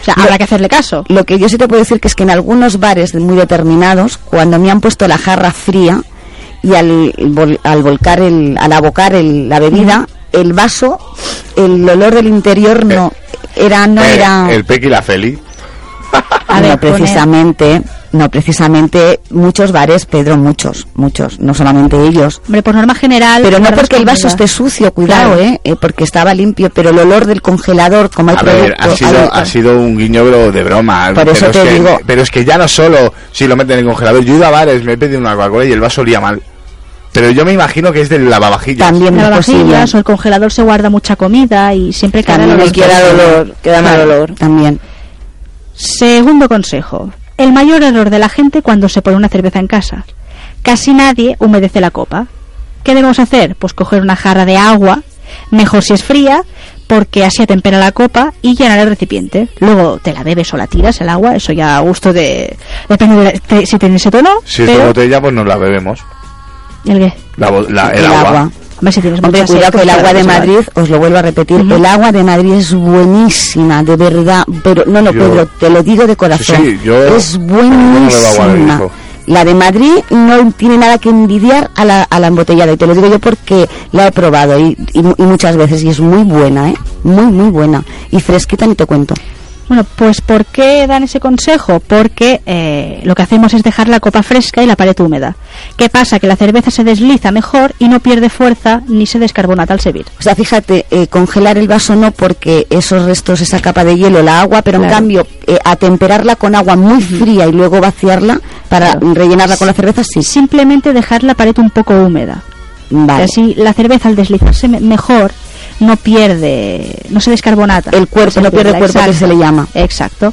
O sea, Lo- habrá que hacerle caso. Lo que yo sí te puedo decir que es que en algunos bares muy determinados, cuando me han puesto la jarra fría y al, vol- al volcar el, al abocar el- la bebida, el vaso, el olor del interior no era, no Eh, era. El Pequi y la Feli. A no ver, precisamente, no precisamente muchos bares, Pedro, muchos, muchos, no solamente ellos. Hombre, por norma general... Pero no porque el vaso esté sucio, cuidado, Claro. eh, eh, porque estaba limpio, pero el olor del congelador, como hay A ver, producto, ha sido, ha sido un guiño bro, de broma. Por eso pero, te es que, digo- pero es que ya no solo si lo meten en el congelador. Yo he ido a bares, me he pedido una Coca-Cola y el vaso olía mal. Pero yo me imagino que es del lavavajillas. También es posible. Lavavajillas o el congelador se guarda mucha comida y siempre queda También olor. queda mal olor. También. Segundo consejo. El mayor error de la gente cuando se pone una cerveza en casa. Casi nadie humedece la copa. ¿Qué debemos hacer? Pues coger una jarra de agua, mejor si es fría, porque así atempera la copa y llenar el recipiente. Luego te la bebes o la tiras el agua, eso ya a gusto de... Depende de si tienes ese o no. Si es de botella, pues nos la bebemos. ¿El qué? La, bo- la- el, El agua. agua. Hombre, si tienes Hombre, cuidado que el pues agua de claro, Madrid, os lo vuelvo a repetir, el agua de Madrid es buenísima, de verdad, pero no, no, Yo- Pedro, te lo digo de corazón, Sí, sí, yo- es buenísima. La de Madrid no tiene nada que envidiar a la, a la embotellada, y te lo digo yo porque la he probado y, y y muchas veces, y es muy buena, ¿eh? Muy, muy buena. Y fresquita ni te cuento. Bueno, pues ¿por qué dan ese consejo? Porque eh, lo que hacemos es dejar la copa fresca y la pared húmeda. ¿Qué pasa? Que la cerveza se desliza mejor y no pierde fuerza ni se descarbonata al servir. O sea, fíjate, eh, congelar el vaso no porque esos restos, esa capa de hielo, la agua, pero en cambio, eh, atemperarla con agua muy fría y luego vaciarla para Claro. rellenarla con la cerveza, sí. Simplemente dejar la pared un poco húmeda. Vale. Así la cerveza al deslizarse me- mejor no pierde, no se descarbonata. El cuerpo, no pierde cuerpo, que se le llama. Exacto.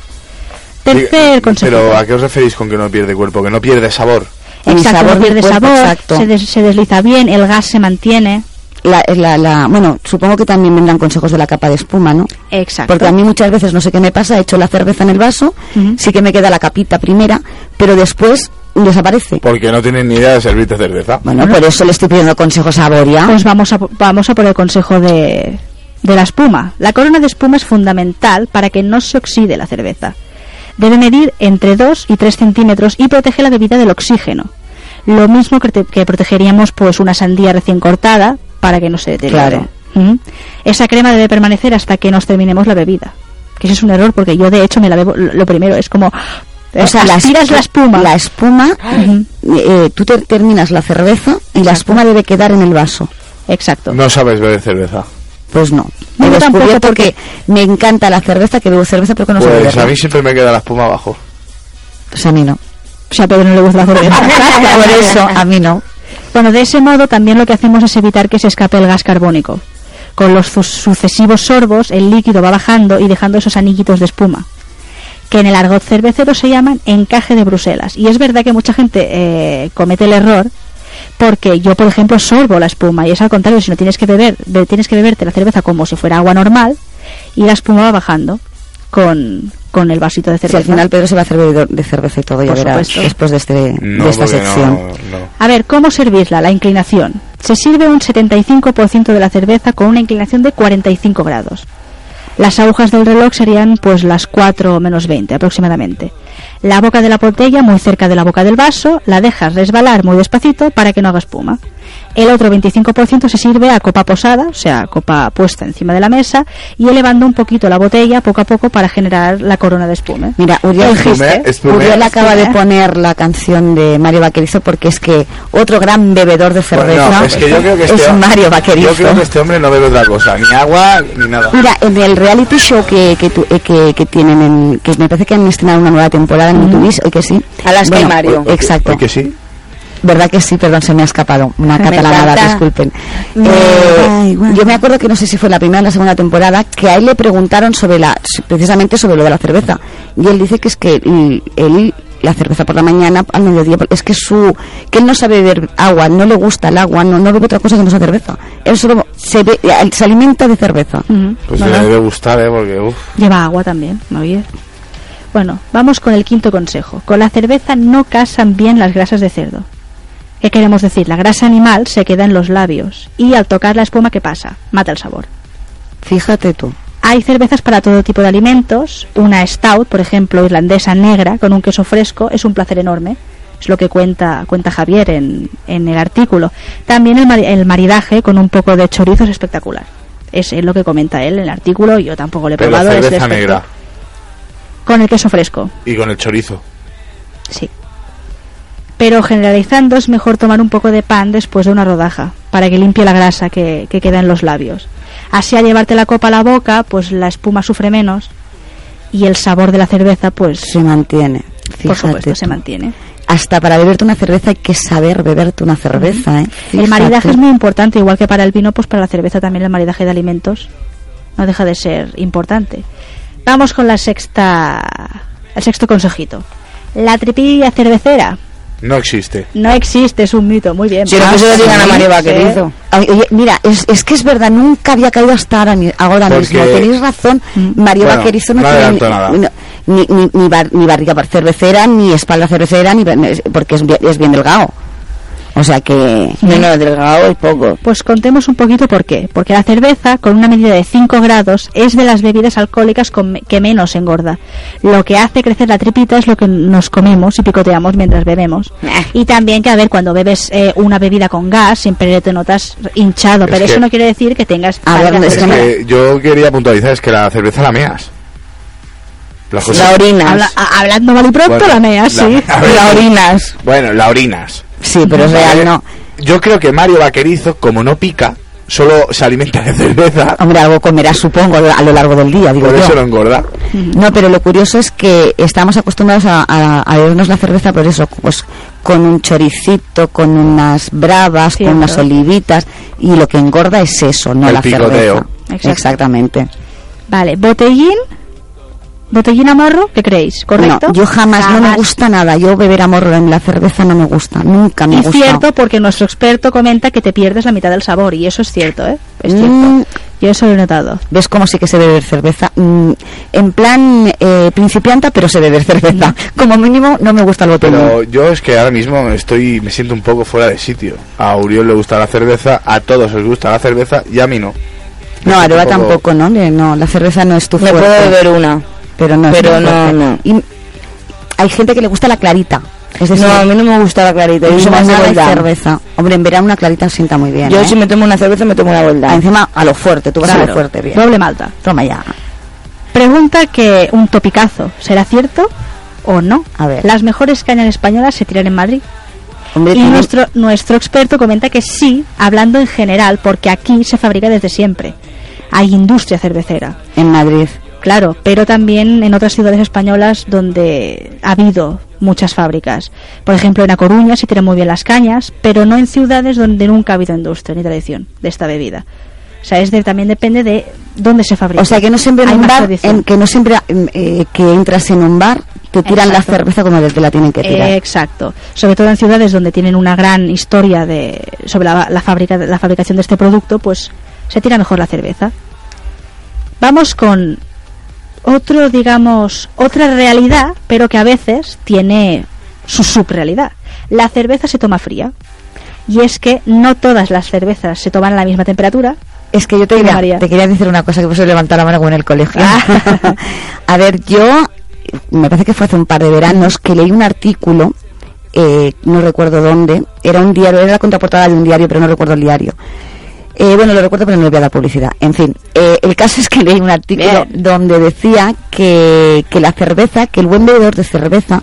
Tercer consejo. Pero ¿a qué os referís con que no pierde cuerpo? Que no pierde sabor. El Exacto, sabor no pierde cuerpo, sabor, exacto. Se, des- se desliza bien, el gas se mantiene. La, la, la- bueno, supongo que también vendrán consejos de la capa de espuma, ¿no? Exacto. Porque a mí muchas veces no sé qué me pasa, echo la cerveza en el vaso, sí que me queda la capita primera, pero después desaparece. Porque no tienen ni idea de servirte cerveza. Bueno, por eso le estoy pidiendo consejos a Boria. Pues vamos a, vamos a por el consejo de, de la espuma. La corona de espuma es fundamental para que no se oxide la cerveza. Debe medir entre 2 y 3 centímetros y protege la bebida del oxígeno. Lo mismo que, te- que protegeríamos pues una sandía recién cortada para que no se deteriore. Claro. Ujú. Esa crema debe permanecer hasta que nos terminemos la bebida. Que ese es un error porque yo de hecho me la bebo, lo primero es como... O sea, la, aspiras la espuma. La espuma, eh, tú te terminas la cerveza y la espuma debe quedar en el vaso. Exacto. No sabes beber cerveza. Pues no. No, yo tampoco, porque- que me encanta la cerveza, que bebo cerveza, pero que no Pues beberla. a mí siempre me queda la espuma abajo. Pues a mí no. O sea, Pedro no le gusta la cerveza. Por eso, a mí no. Bueno, de ese modo también lo que hacemos es evitar que se escape el gas carbónico. Con los sucesivos sorbos, el líquido va bajando y dejando esos anillitos de espuma, que en el argot cervecero se llaman encaje de Bruselas. Y es verdad que mucha gente eh, comete el error porque yo, por ejemplo, sorbo la espuma y es al contrario, si no tienes que beber, be- tienes que beberte la cerveza como si fuera agua normal y la espuma va bajando con, con el vasito de Si cerveza. al final Pedro se va a hacer bebedor de cerveza y todo, ya Por verás, supuesto. después de, este, No, de esta sección. no, no. A ver, ¿cómo servirla? La inclinación. Se sirve un 75% de la cerveza con una inclinación de 45 grados. Las agujas del reloj serían pues las 4 menos 20 aproximadamente. La boca de la botella muy cerca de la boca del vaso, la dejas resbalar muy despacito para que no haga espuma. El otro 25% se sirve a copa posada, o sea, copa puesta encima de la mesa, y elevando un poquito la botella poco a poco para generar la corona de espuma. Mira, Uriel, espumé. Uriel acaba de poner la canción de Mario Vaquerizo porque es que otro gran bebedor de cerveza Bueno, es que yo creo que este, es Mario Vaquerizo. Yo creo que este hombre no bebe otra cosa, ni agua ni nada. Mira, en el reality show que, que, tu- eh, que, que tienen, en, que me parece que han estrenado una nueva temporada en YouTube, hoy que sí. Alaska y Mario. Exacto. Hoy que sí. ¿Verdad que sí? Perdón, se me ha escapado. Una Me catalanada, encanta. disculpen. Me Eh, yo me acuerdo que no sé si fue la primera o la segunda temporada, que a él le preguntaron sobre la, precisamente sobre lo de la cerveza. Y él dice que es que él, él, la cerveza por la mañana, al mediodía, es que su, que él no sabe beber agua, no le gusta el agua, no, no bebe otra cosa que no sea cerveza. Él solo se, ve- se alimenta de cerveza. Pues Bueno. le debe gustar, ¿eh? Porque, uff. Lleva agua también, ¿no oye? Bueno, vamos con el quinto consejo. Con la cerveza no casan bien las grasas de cerdo. ¿Qué queremos decir? La grasa animal se queda en los labios y al tocar la espuma, ¿qué pasa? Mata el sabor. Fíjate tú. Hay cervezas para todo tipo de alimentos. Una stout, por ejemplo, irlandesa negra con un queso fresco es un placer enorme. Es lo que cuenta, cuenta Javier en, en el artículo. También el, el maridaje con un poco de chorizo es espectacular. Es eh, lo que comenta él en el artículo. Yo tampoco lo he Pero la probado. es cerveza negra. Con el queso fresco. Y con el chorizo. Sí. Pero generalizando es mejor tomar un poco de pan después de una rodaja para que limpie la grasa que, que queda en los labios. Así al llevarte la copa a la boca, pues la espuma sufre menos y el sabor de la cerveza, pues Se mantiene. por supuesto se mantiene. Hasta para beberte una cerveza hay que saber beberte una cerveza, ¿eh? El maridaje es muy importante, igual que para el vino, pues para la cerveza también el maridaje de alimentos no deja de ser importante. Vamos con la sexta, el sexto consejito. La tripilla cervecera No existe. no existe, es un mito, muy bien. Si no, que se lo digan a Mario Vaquerizo. Oye, mira, es, es que es verdad, nunca había caído hasta ahora, ni- ahora Porque- mismo. Tenéis razón, Mario Bueno, Vaquerizo no, no tiene adelanto nada. no- ni, ni, ni, bar- ni barriga bar- cervecera, ni espalda cervecera, ni porque es bien, es bien delgado. O sea que... No, no, delgado es poco. Pues contemos un poquito por qué. Porque la cerveza, con una medida de 5 grados, es de las bebidas alcohólicas con- que menos engorda. Lo que hace crecer la tripita es lo que nos comemos y picoteamos mientras bebemos. Y también que, a ver, cuando bebes eh, una bebida con gas, siempre te notas hinchado. Es pero eso no quiere decir que tengas... A ver, es que yo quería puntualizar, es que la cerveza la meas. Las cosas- La orinas. Habla- hablando mal y pronto, Bueno, la mea, la- sí. a ver, La orinas. Bueno, la orinas. Sí, pero es real, no. Yo creo que Mario Vaquerizo, como no pica, solo se alimenta de cerveza, Hombre, algo comerás, supongo, a lo largo del día, digo por yo. eso no engorda. No, pero lo curioso es que estamos acostumbrados a, a, a bebernos la cerveza por eso, pues con un choricito, con unas bravas, Cierto. con unas olivitas, y lo que engorda es eso, no El la picoteo. cerveza. Exacto. Exactamente. Vale, botellín. Botellín a morro, ¿qué creéis? ¿Correcto? No, yo jamás, no me gusta nada. Yo beber a morro en la cerveza no me gusta, nunca me gusta. cierto, porque nuestro experto comenta que te pierdes la mitad del sabor, y eso es cierto, ¿eh? Es cierto. Mm. Yo eso lo he notado. ¿Ves cómo sí que se beber cerveza? Mm, en plan eh, principianta, pero se beber cerveza. Mm. Como mínimo, no me gusta el botellín. Pero yo es que ahora mismo estoy, me siento un poco fuera de sitio. A Uriol le gusta la cerveza, a todos les gusta la cerveza y a mí no. No, Es Aroa tampoco, ¿no? No, la cerveza no es tu Me fuerte. puedo beber una. Pero no Pero no, no. Y hay gente que le gusta la clarita. Es decir, No, a mí no me gusta la clarita. Yo más de nada de Goldam. cerveza. Hombre, en verano una clarita sienta muy bien. Yo ¿eh? si me tomo una cerveza me tomo una Ah, Goldam. Encima, a lo fuerte, tú vas a lo Claro, fuerte, bien. Doble malta. Toma ya. Pregunta que un topicazo, ¿será cierto o no? A ver. Las mejores cañas españolas se tiran en Madrid. Hombre, Y tiene- nuestro, nuestro experto comenta que sí, hablando en general, porque aquí se fabrica desde siempre. Hay industria cervecera. en Madrid. Claro, pero también en otras ciudades españolas donde ha habido muchas fábricas. Por ejemplo, en A Coruña se tiran muy bien las cañas, pero no en ciudades donde nunca ha habido industria ni tradición de esta bebida. O sea, es de- también depende de dónde se fabrica. O sea, que no siempre en Hay un bar, en- que no siempre eh, que entras en un bar, te tiran Exacto. la cerveza como te la tienen que tirar. Eh, exacto. Sobre todo en ciudades donde tienen una gran historia de sobre la, la fábrica, la fabricación de este producto, pues se tira mejor la cerveza. Vamos con otro, digamos, otra realidad, pero que a veces tiene su subrealidad. La cerveza se toma fría. Y es que no todas las cervezas se toman a la misma temperatura. Es que yo te quería, María. te quería decir una cosa que por eso levantar la mano como en el colegio. Ah. a ver, yo me parece que fue hace un par de veranos que leí un artículo eh, no recuerdo dónde, era un diario, era la contraportada de un diario, pero no recuerdo el diario. Eh, bueno, lo recuerdo, pero no le voy a dar publicidad. En fin, eh, el caso es que leí un artículo donde decía que, que la cerveza, que el buen bebedor de cerveza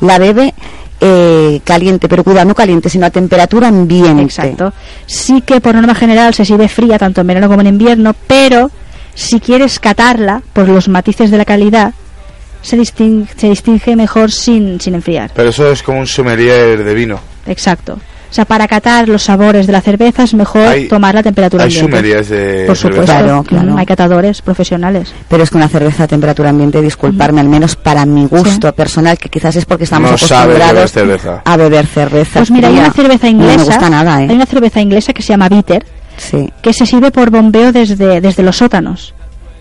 la bebe eh, caliente, pero cuidado, no caliente, sino a temperatura ambiente. Exacto. Sí que por norma general se sirve fría tanto en verano como en invierno, pero si quieres catarla por los matices de la calidad, se distingue, se distingue mejor sin, sin enfriar. Pero eso es como un sommelier de vino. Exacto. O sea, para catar los sabores de la cerveza es mejor Hay- tomar la temperatura hay ambiente. sommeliers de Por supuesto. Claro, claro. Hay catadores profesionales. Pero es que una cerveza a temperatura ambiente, disculparme, al menos para mi gusto personal, que quizás es porque estamos No acostumbrados a beber cerveza. Pues mira, hay una cerveza No inglesa. me gusta nada, ¿eh? Hay una cerveza inglesa que se llama Bitter, Sí. que se sirve por bombeo desde, desde los sótanos.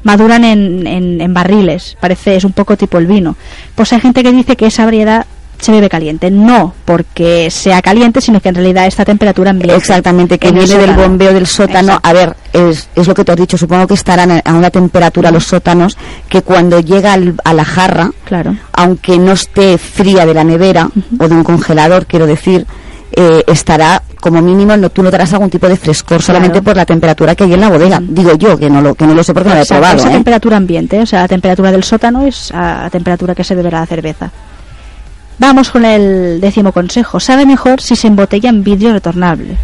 Maduran en, en, en barriles, parece, es un poco tipo el vino. Pues hay gente que dice que esa variedad se bebe caliente. No porque sea caliente, sino que en realidad está a temperatura ambiente. Exactamente, que viene del bombeo del sótano. Exacto. A ver, es, es lo que tú has dicho, supongo que estarán a a una temperatura los sótanos que cuando llega al- a la jarra, Claro. aunque no esté fría de la nevera o de un congelador, quiero decir, eh, estará como mínimo, no, tú notarás algún tipo de frescor solamente por la temperatura que hay en la bodega. Digo yo, que no lo, que no lo sé porque no lo he probado. es a ¿eh? temperatura ambiente, o sea, la temperatura del sótano es a la temperatura que se beberá la cerveza. Vamos con el décimo consejo. Sabe mejor si se embotella en vidrio retornable.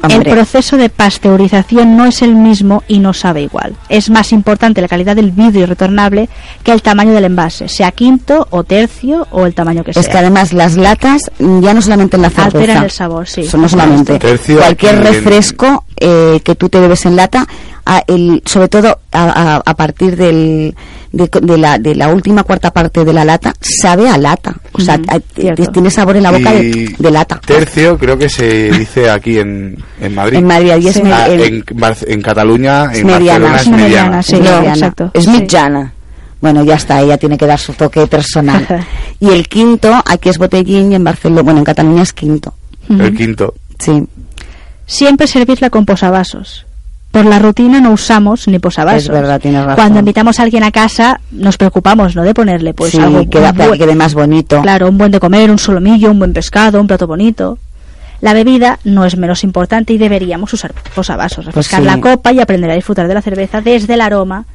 Hombre. El proceso de pasteurización no es el mismo y no sabe igual. Es más importante la calidad del vidrio retornable que el tamaño del envase, sea quinto o tercio o el tamaño que Es sea. que además las latas, ya no solamente en la cerveza, Alteran el sabor, sí. No solamente Tercio cualquier refresco eh, que tú te bebes en lata, a el, sobre todo a, a- a partir del, de, de la, de la última cuarta parte de la lata, sabe a lata. O sea, cierto. tiene sabor en la boca de, Y de lata. Tercio creo que se dice aquí en, en Madrid. En Madrid, allí es Ah, med- el- en, Cataluña, Es en mediana. Barcelona Es es mediana. mediana, sí. Es no, mediana. exacto. Es Sí. mitjana. Bueno, ya está, ella tiene que dar su toque personal. y el quinto, aquí es botellín y en Barcelona, bueno, en Cataluña es quinto. El quinto. Sí. Siempre servirla con posavasos. Por la rutina no usamos ni posavasos. Es verdad, tienes razón. Cuando invitamos a alguien a casa, nos preocupamos, ¿no? De ponerle, pues sí, algo un para que quede más bonito. Claro, un buen de comer, un solomillo, un buen pescado, un plato bonito. La bebida no es menos importante y deberíamos usar posavasos, refrescar Pues sí. la copa y aprender a disfrutar de la cerveza desde el aroma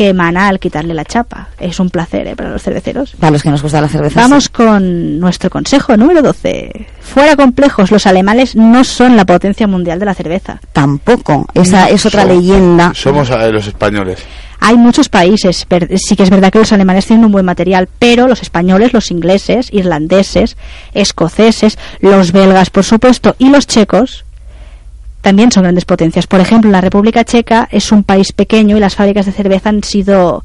que emana al quitarle la chapa. Es un placer ¿eh? para los cerveceros. Para los que nos gusta la cerveza. Vamos sí. con nuestro consejo número 12. Fuera complejos, los alemanes no son la potencia mundial de la cerveza. Tampoco. Esa es otra Somos- leyenda. Somos eh, los españoles. Hay muchos países, sí que es verdad que los alemanes tienen un buen material, pero los españoles, los ingleses, irlandeses, escoceses, los belgas, por supuesto, y los checos también son grandes potencias. Por ejemplo, la República Checa es un país pequeño y las fábricas de cerveza han sido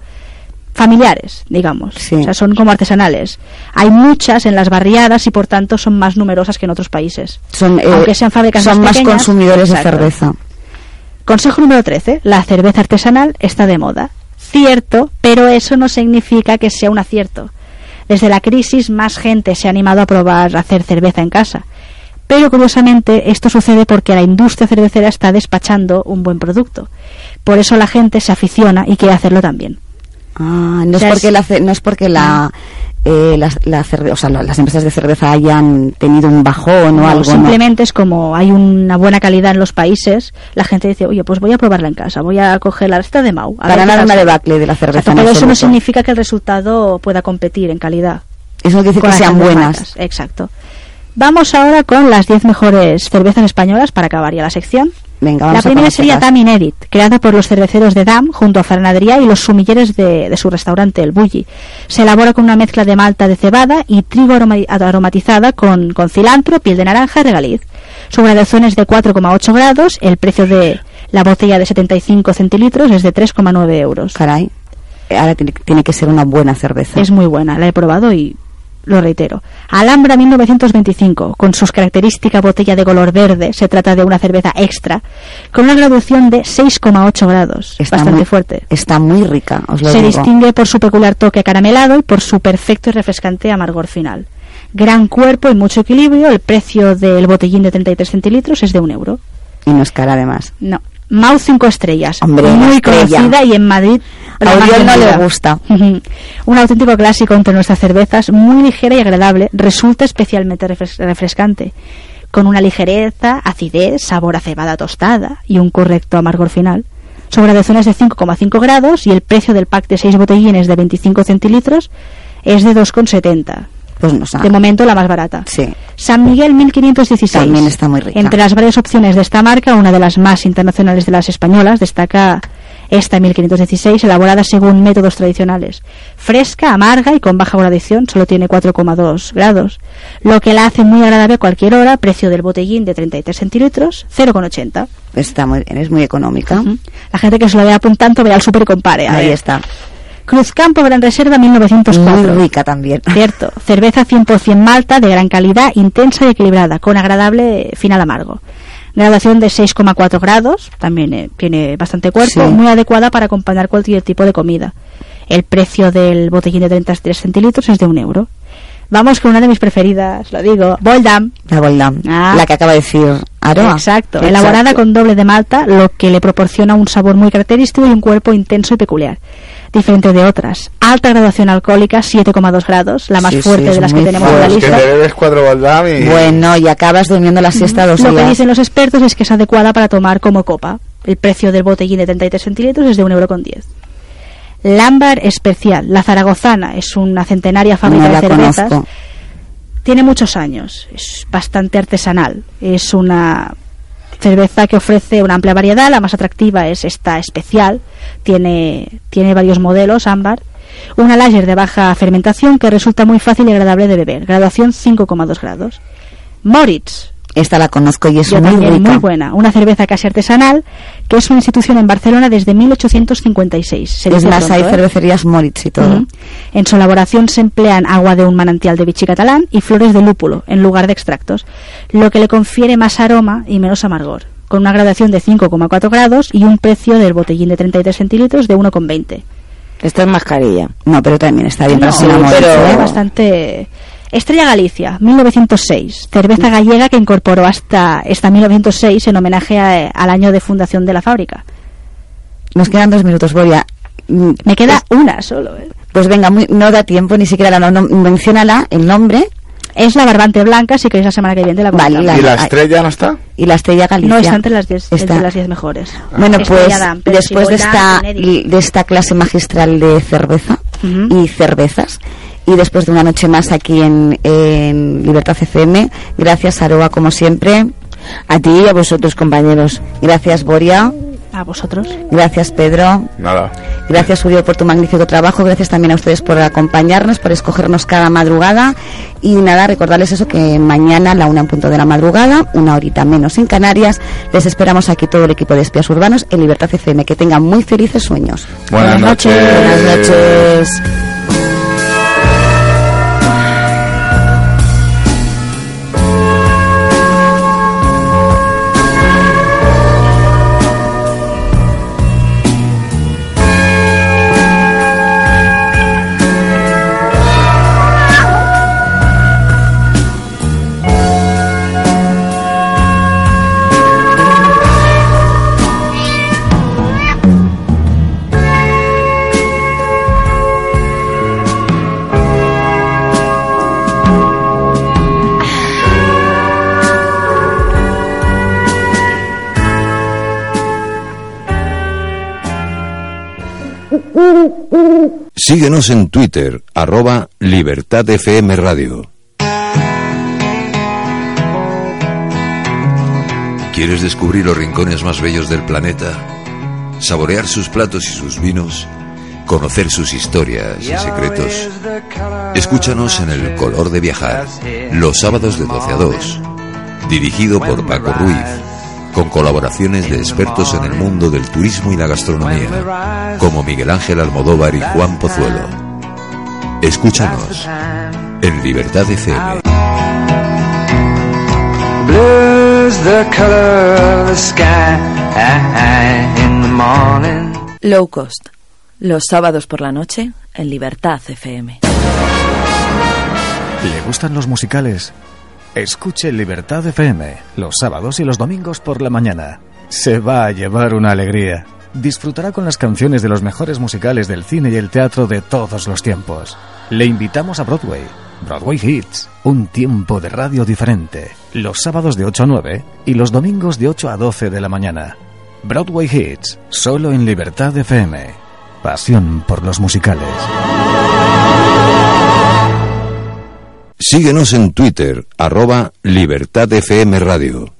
familiares, digamos. O sea, son como artesanales. Hay muchas en las barriadas y por tanto son más numerosas que en otros países. Son, eh, Aunque sean fábricas son más pequeñas, consumidores de cerveza. Consejo número 13. La cerveza artesanal está de moda. Cierto, pero eso no significa que sea un acierto. Desde la crisis más gente se ha animado a probar hacer cerveza en casa. Pero curiosamente esto sucede porque la industria cervecera está despachando un buen producto. Por eso la gente se aficiona y quiere hacerlo también. Ah, no, O sea, es porque es- la, no es porque la, eh, la, la cerve- o sea, la- las empresas de cerveza hayan tenido un bajón o No, algo. ¿no? simplemente es como hay una buena calidad en los países, la gente dice, oye, pues voy a probarla en casa, voy a coger la receta de Mau. Para tal una sale". debacle de la cerveza. Pero eso no significa que el resultado pueda competir en calidad. Eso no quiere decir que sean buenas. marcas. Exacto. Vamos ahora con las 10 mejores cervezas españolas para acabar ya la sección. Venga, La vamos a primera sería. Dam Inédit, creada por los cerveceros de Dam junto a Fran Adrià y los sumilleres de, de su restaurante, el Bulli. Se elabora con una mezcla de malta de cebada y trigo aroma- aromatizada con, con cilantro, piel de naranja y regaliz. Su graduación es de 4,8 grados, el precio de la botella de 75 centilitros es de 3,9 euros. Caray, ahora tiene, tiene que ser una buena cerveza. Es muy buena, la he probado y lo reitero. Alhambra 1925, con sus característica botella de color verde, se trata de una cerveza extra, con una graduación de 6,8 grados, Está bastante muy- fuerte. Está muy rica, os lo Se digo. distingue por su peculiar toque caramelado y por su perfecto y refrescante amargor final. Gran cuerpo y mucho equilibrio, el precio del botellín de 33 centilitros es de un euro. Y no es cara además. No. Mau 5 estrellas, Hombre, muy estrella. conocida y en Madrid A Oriol no le gusta. Un auténtico clásico entre nuestras cervezas, muy ligera y agradable, resulta especialmente refres- refrescante, con una ligereza, acidez, sabor a cebada tostada y un correcto amargor final. Su graduación es de 5,5 grados y el precio del pack de 6 botellines de 25 centilitros es de 2,70. Pues no sabe. De momento la más barata. Sí. San Miguel 1516. También está muy rica. Entre las varias opciones de esta marca, una de las más internacionales de las españolas, destaca esta 1516, elaborada según métodos tradicionales. Fresca, amarga y con baja gradación, solo tiene 4,2 grados, lo que la hace muy agradable a cualquier hora, precio del botellín de 33 centilitros, 0,80. Está muy bien, es muy económica. La gente que se lo vea apuntando, vea el super y compare. Ahí ver. está. Cruz Campo Gran Reserva 1904. Muy rica también. Cierto. Cerveza 100% malta, de gran calidad, intensa y equilibrada, con agradable final amargo. Graduación de 6,4 grados, también eh, tiene bastante cuerpo, Sí. muy adecuada para acompañar cualquier tipo de comida. El precio del botellín de 33 centilitros es de un euro. Vamos con una de mis preferidas, lo digo, Boldam. La Boldam. Ah. La que acaba de decir Aroa. Exacto, Exacto. elaborada con doble de malta, lo que le proporciona un sabor muy característico y un cuerpo intenso y peculiar, diferente de otras. Alta graduación alcohólica, 7,2 grados, la más Sí, fuerte de las que tenemos en la. Que lista. te bebes cuatro Baldam y... Bueno, y acabas durmiendo la siesta dos Lo que dicen los expertos es que es adecuada para tomar como copa. El precio del botellín de 33 centilitros es de 1,10€. Lámbar especial, la zaragozana, es una centenaria fábrica No de cervezas. conozco. Tiene muchos años, es bastante artesanal. Es una cerveza que ofrece una amplia variedad, la más atractiva es esta especial, tiene, tiene varios modelos ámbar. Una lager de baja fermentación que resulta muy fácil y agradable de beber, graduación 5,2 grados. Moritz, Esta la conozco y es yo muy también, rica. muy buena. Una cerveza casi artesanal, que es una institución en Barcelona desde 1856. Se Es más, hay pronto, ¿eh? cervecerías Moritz y todo. En su elaboración se emplean agua de un manantial de vichy catalán y flores de lúpulo en lugar de extractos, lo que le confiere más aroma y menos amargor, con una graduación de 5,4 grados y un precio del botellín de 33 centilitros de 1,20. Esta es mascarilla. No, pero también está bien No, amor, pero ¿eh? es bastante... Estrella Galicia, 1906, cerveza gallega que incorporó hasta, hasta 1906 en homenaje a- al año de fundación de la fábrica. Nos quedan dos minutos, Boria. Mm, Me queda una solo. ¿eh? Pues venga, muy- no da tiempo ni siquiera la no, no- menciónala, el nombre. Es la Barbante Blanca, si queréis la semana que viene la Vale. ¿Y la estrella no está? Y la Estrella Galicia. No está entre las 10 Está. entre las 10 mejores. Bueno, pues Estrella después si de esta, Kennedy. de esta clase magistral de cerveza y cervezas, y después de una noche más aquí en, en Libertad FM, gracias Aroa como siempre. A ti y a vosotros, compañeros. Gracias Boria. A vosotros. Gracias Pedro. Nada. Gracias Uriel por tu magnífico trabajo. Gracias también a ustedes por acompañarnos, por escogernos cada madrugada. Y nada, recordarles eso que mañana a la una en punto de la madrugada, una horita menos en Canarias, les esperamos aquí todo el equipo de espías urbanos en Libertad FM. Que tengan muy felices sueños. Buenas noches. Buenas noches. Síguenos en Twitter, arroba Libertad FM Radio. ¿Quieres descubrir los rincones más bellos del planeta? ¿Saborear sus platos y sus vinos? ¿Conocer sus historias y secretos? Escúchanos en El Color de Viajar, los sábados de 12 a 2. Dirigido por Paco Ruiz, con colaboraciones de expertos en el mundo del turismo y la gastronomía, como Miguel Ángel Almodóvar y Juan Pozuelo. Escúchanos en Libertad FM. Low Cost. Los sábados por la noche en Libertad FM. ¿Le gustan los musicales? Escuche Libertad FM los sábados y los domingos por la mañana. Se va a llevar una alegría. disfrutará con las canciones de los mejores musicales del cine y el teatro de todos los tiempos. Le invitamos a Broadway. Broadway Hits, un tiempo de radio diferente, los sábados de 8 a 9 y los domingos de 8 a 12 de la mañana. Broadway Hits, solo en Libertad FM. Pasión por los musicales. Síguenos en Twitter, arroba Libertad FM Radio.